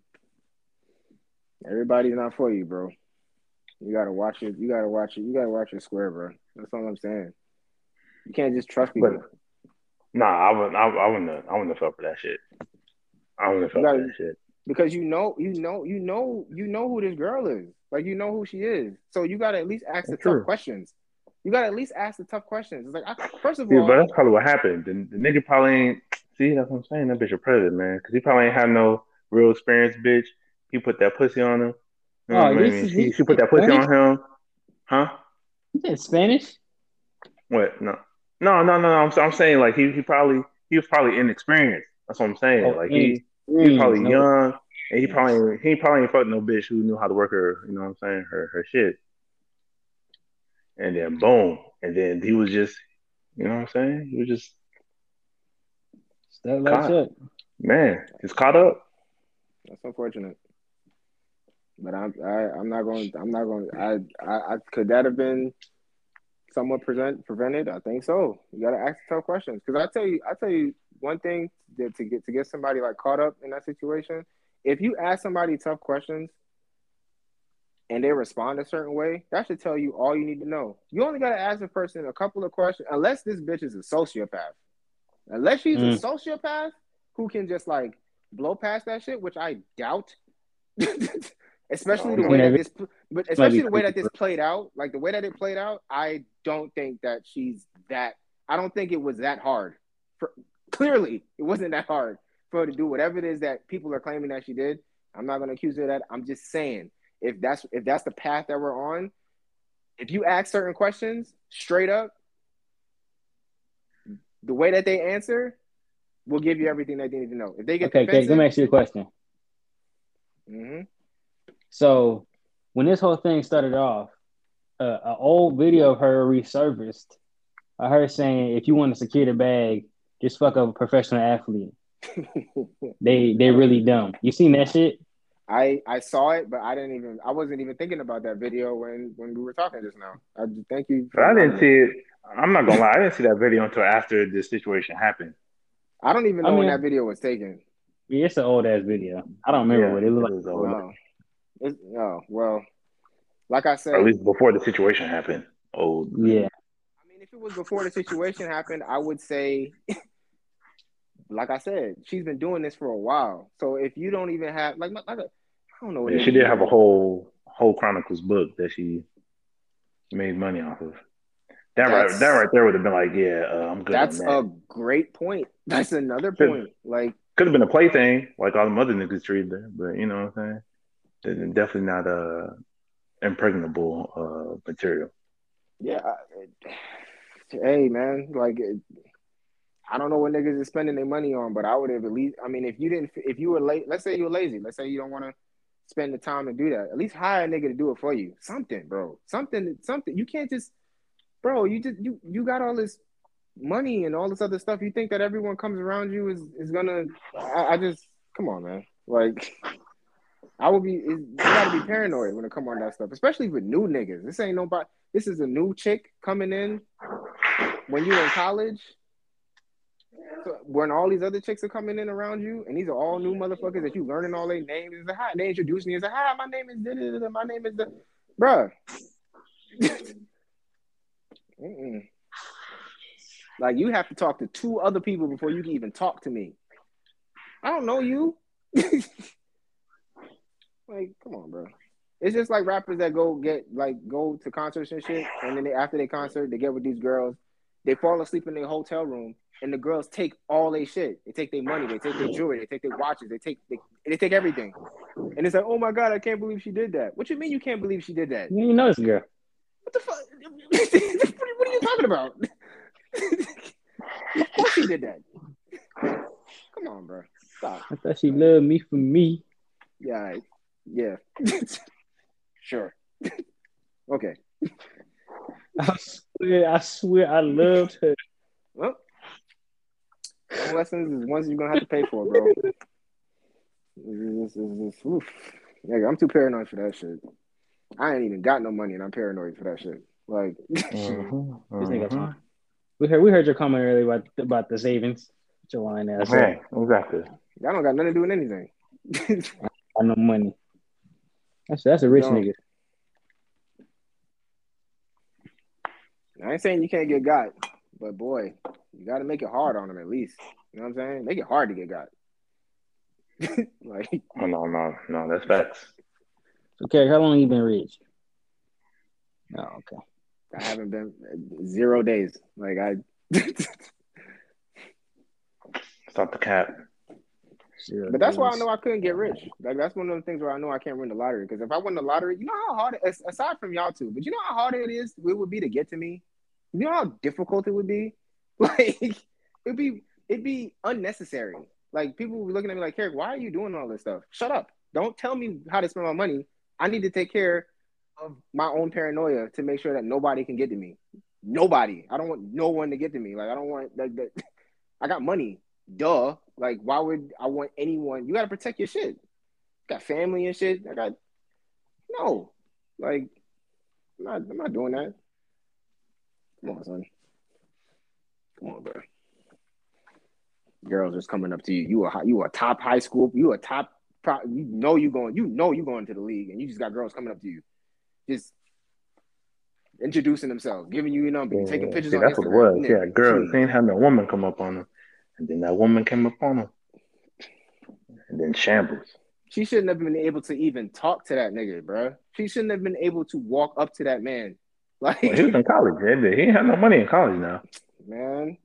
Everybody's not for you, bro. You gotta watch it. You gotta watch it. You gotta watch your square, bro. That's all I'm saying. You can't just trust people. But nah, I wouldn't. I, I wouldn't. Have, I wouldn't have felt for that shit. I wouldn't have felt You for that shit. because you know, you know, you know, you know who this girl is. Like you know who she is. So you gotta at least ask the true. tough questions. You gotta at least ask the tough questions. It's like, I, first of Yeah, all, but that's probably what happened. The, the nigga probably ain't. See, that's what I'm saying. That bitch a predator, man. Because he probably ain't have no real experience, bitch. He put that pussy on him. You know Oh, what I mean? is- She, this she put that is pussy Spanish? on him. Huh? You said Spanish? What? No, no, no, no. I'm, I'm saying like he, he probably he was probably inexperienced. That's what I'm saying. Oh, like he, he was probably no. young, and he probably he probably ain't fucked no bitch who knew how to work her. You know what I'm saying? Her her shit. And then boom, and then he was just, you know what I'm saying? He was just Stuff like Caught. that. man, he's caught up. That's unfortunate. But I'm I, I'm not going. I'm not going. I, I I could that have been somewhat present prevented? I think so. You got to ask tough questions because I tell you, I tell you one thing that to get to get somebody like caught up in that situation. If you ask somebody tough questions and they respond a certain way, that should tell you all you need to know. You only got to ask a person a couple of questions, unless this bitch is a sociopath. Unless she's mm. a sociopath who can just like blow past that shit, which I doubt. especially the way that this, but especially the way that this played out, like the way that it played out, I don't think that she's that. I don't think it was that hard. For, clearly, it wasn't that hard for her to do whatever it is that people are claiming that she did. I'm not going to accuse her of that. I'm just saying if that's if that's the path that we're on, if you ask certain questions straight up, the way that they answer will give you everything that they need to know. If they get okay, okay, let me ask you a question. Mm-hmm. So when this whole thing started off, uh, an old video of her resurfaced. I heard saying, "If you want to secure the bag, just fuck up a professional athlete." they they really dumb. You seen that shit? I I saw it, but I didn't even I wasn't even thinking about that video when when we were talking just now. I thank you. But I didn't see it. I'm not gonna lie, I didn't see that video until after this situation happened. I don't even know I mean, when that video was taken. Yeah, it's an old ass video. I don't remember yeah, what it looked like. Oh. It's, oh well, like I said, or at least before the situation happened. Oh yeah. I mean, if it was before the situation happened, I would say, like I said, she's been doing this for a while. So if you don't even have like, like I don't know. Yeah, she did have a whole whole Chronicles book that she made money off of. That right, that right there would have been like, yeah, uh, I'm good. That's that. a great point. That's another point. Like, could have been a plaything, like all the other niggas treated there, but you know what I'm saying definitely not a impregnable uh, material. Yeah, hey man, like I don't know what niggas is spending their money on, but I would have at least. I mean, if you didn't, if you were late, let's say you were lazy, let's say you don't want to spend the time to do that. At least hire a nigga to do it for you. Something, bro. Something. Something. You can't just, bro. You just you you got all this money and all this other stuff. You think that everyone comes around you is is gonna? I, I just come on, man. Like I would be. You gotta be paranoid when it come on that stuff, especially with new niggas. This ain't nobody. This is a new chick coming in when you're in college. So when all these other chicks are coming in around you, and these are all new motherfuckers that you learning all their names. It's like, hi, they introduce me. It's like, hi, my name is da, my name is the, bruh. like you have to talk to two other people before you can even talk to me. I don't know you. Like, come on, bro. It's just like rappers that go get like go to concerts and shit, and then they, after they concert, they get with these girls. They fall asleep in their hotel room, and the girls take all their shit. They take their money, they take their jewelry, they take their watches, they take they, they take everything. And it's like, oh my god, I can't believe she did that. What you mean you can't believe she did that? You know this girl. What the fuck? what are you talking about? of course she did that. Come on, bro. Stop. I thought she loved me for me. Yeah, yeah. sure. okay. I swear, I swear, I loved her. Well, lessons is ones you're gonna have to pay for, bro. It's, it's, it's, oof. Yeah, I'm too paranoid for that shit. I ain't even got no money, and I'm paranoid for that shit. Like, uh-huh, uh-huh. we heard we heard your comment earlier about about the savings. Your line ass. Hey, exactly. I don't got nothing to do with anything. I got no money. That's that's a rich no. nigga. I ain't saying you can't get got, but boy, you got to make it hard on them at least. You know what I'm saying? Make it hard to get got. like, oh no, no, no, that's facts. Okay, how long you been rich? Oh, okay. I haven't been zero days. Like I. Stop the cap. But that's why I know I couldn't get rich. Like that's one of the things where I know I can't win the lottery. Because if I win the lottery, you know how hard it, aside from y'all two, but you know how hard it is it would be to get to me. You know how difficult it would be. Like it'd be it'd be unnecessary. Like people would be looking at me like, Carrick, why are you doing all this stuff? Shut up. Don't tell me how to spend my money. I need to take care of my own paranoia to make sure that nobody can get to me. Nobody. I don't want no one to get to me. Like I don't want like that. I got money. Duh. Like, why would I want anyone? You got to protect your shit. got family and shit. I got no, like, I'm not, I'm not doing that. Come on, son. Come on, bro. Girls just coming up to you. You a you a top high school. You a top. You know you going. You know you going to the league, and you just got girls coming up to you, just introducing themselves, giving you your number, yeah, taking pictures. That's Instagram. what it was. Yeah, girls. They ain't had no woman come up on them, and then that woman came up on them, and then shambles. She shouldn't have been able to even talk to that nigga, bro. She shouldn't have been able to walk up to that man. Like well, he was in college, man. He have no money in college now. Man.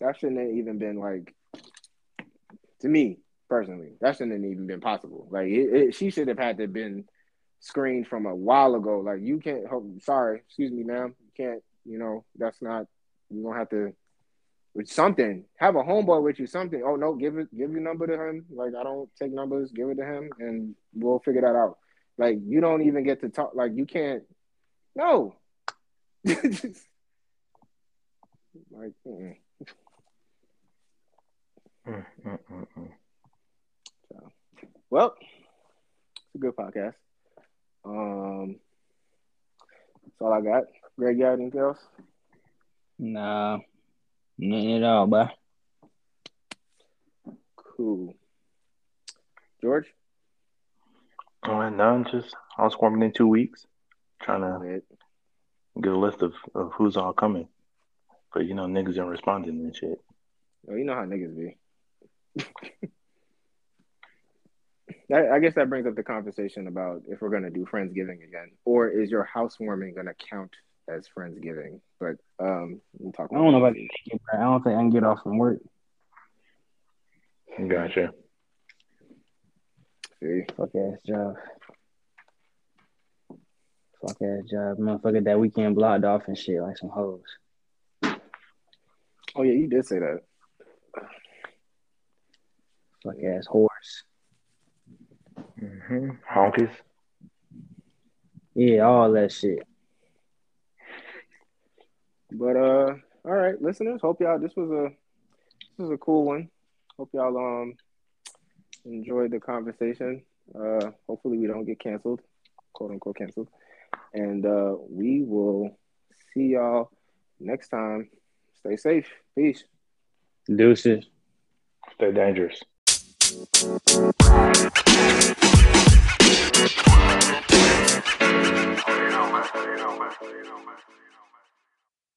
That shouldn't have even been like to me personally. That shouldn't have even been possible. Like it, it, she should have had to have been screened from a while ago. Like you can't. Oh, sorry, excuse me, ma'am. You can't. You know that's not. You don't have to with something. Have a homeboy with you, something. Oh no, give it, give your number to him. Like I don't take numbers, give it to him, and we'll figure that out. Like you don't even get to talk. Like you can't. No. like. Mm, mm, mm, so, well, it's a good podcast. Um, that's all I got. Greg, you got anything else? Nah. Nothing at all, bro. Cool. George? Oh, no, I'm Just housewarming in two weeks. Trying to get a list of, of who's all coming. But you know, niggas ain't responding and shit. Oh, you know how niggas be. I, I guess that brings up the conversation about if we're gonna do Friendsgiving again, or is your housewarming gonna count as Friendsgiving. But um, we'll talk. I don't know if I can make it. I don't think I can get off from work. Gotcha. See, fuck ass job. Fuck ass job, motherfucker. That weekend blocked off and shit like some hoes. Oh yeah, you did say that. Fuck ass horse. Mm-hmm. Honkies. Yeah, all that shit. But uh, all right, listeners. Hope y'all this was a this was a cool one. Hope y'all um enjoyed the conversation. Uh, hopefully we don't get canceled, quote unquote canceled. And uh, we will see y'all next time. Stay safe. Peace. Deuces. Stay dangerous. You. You. You.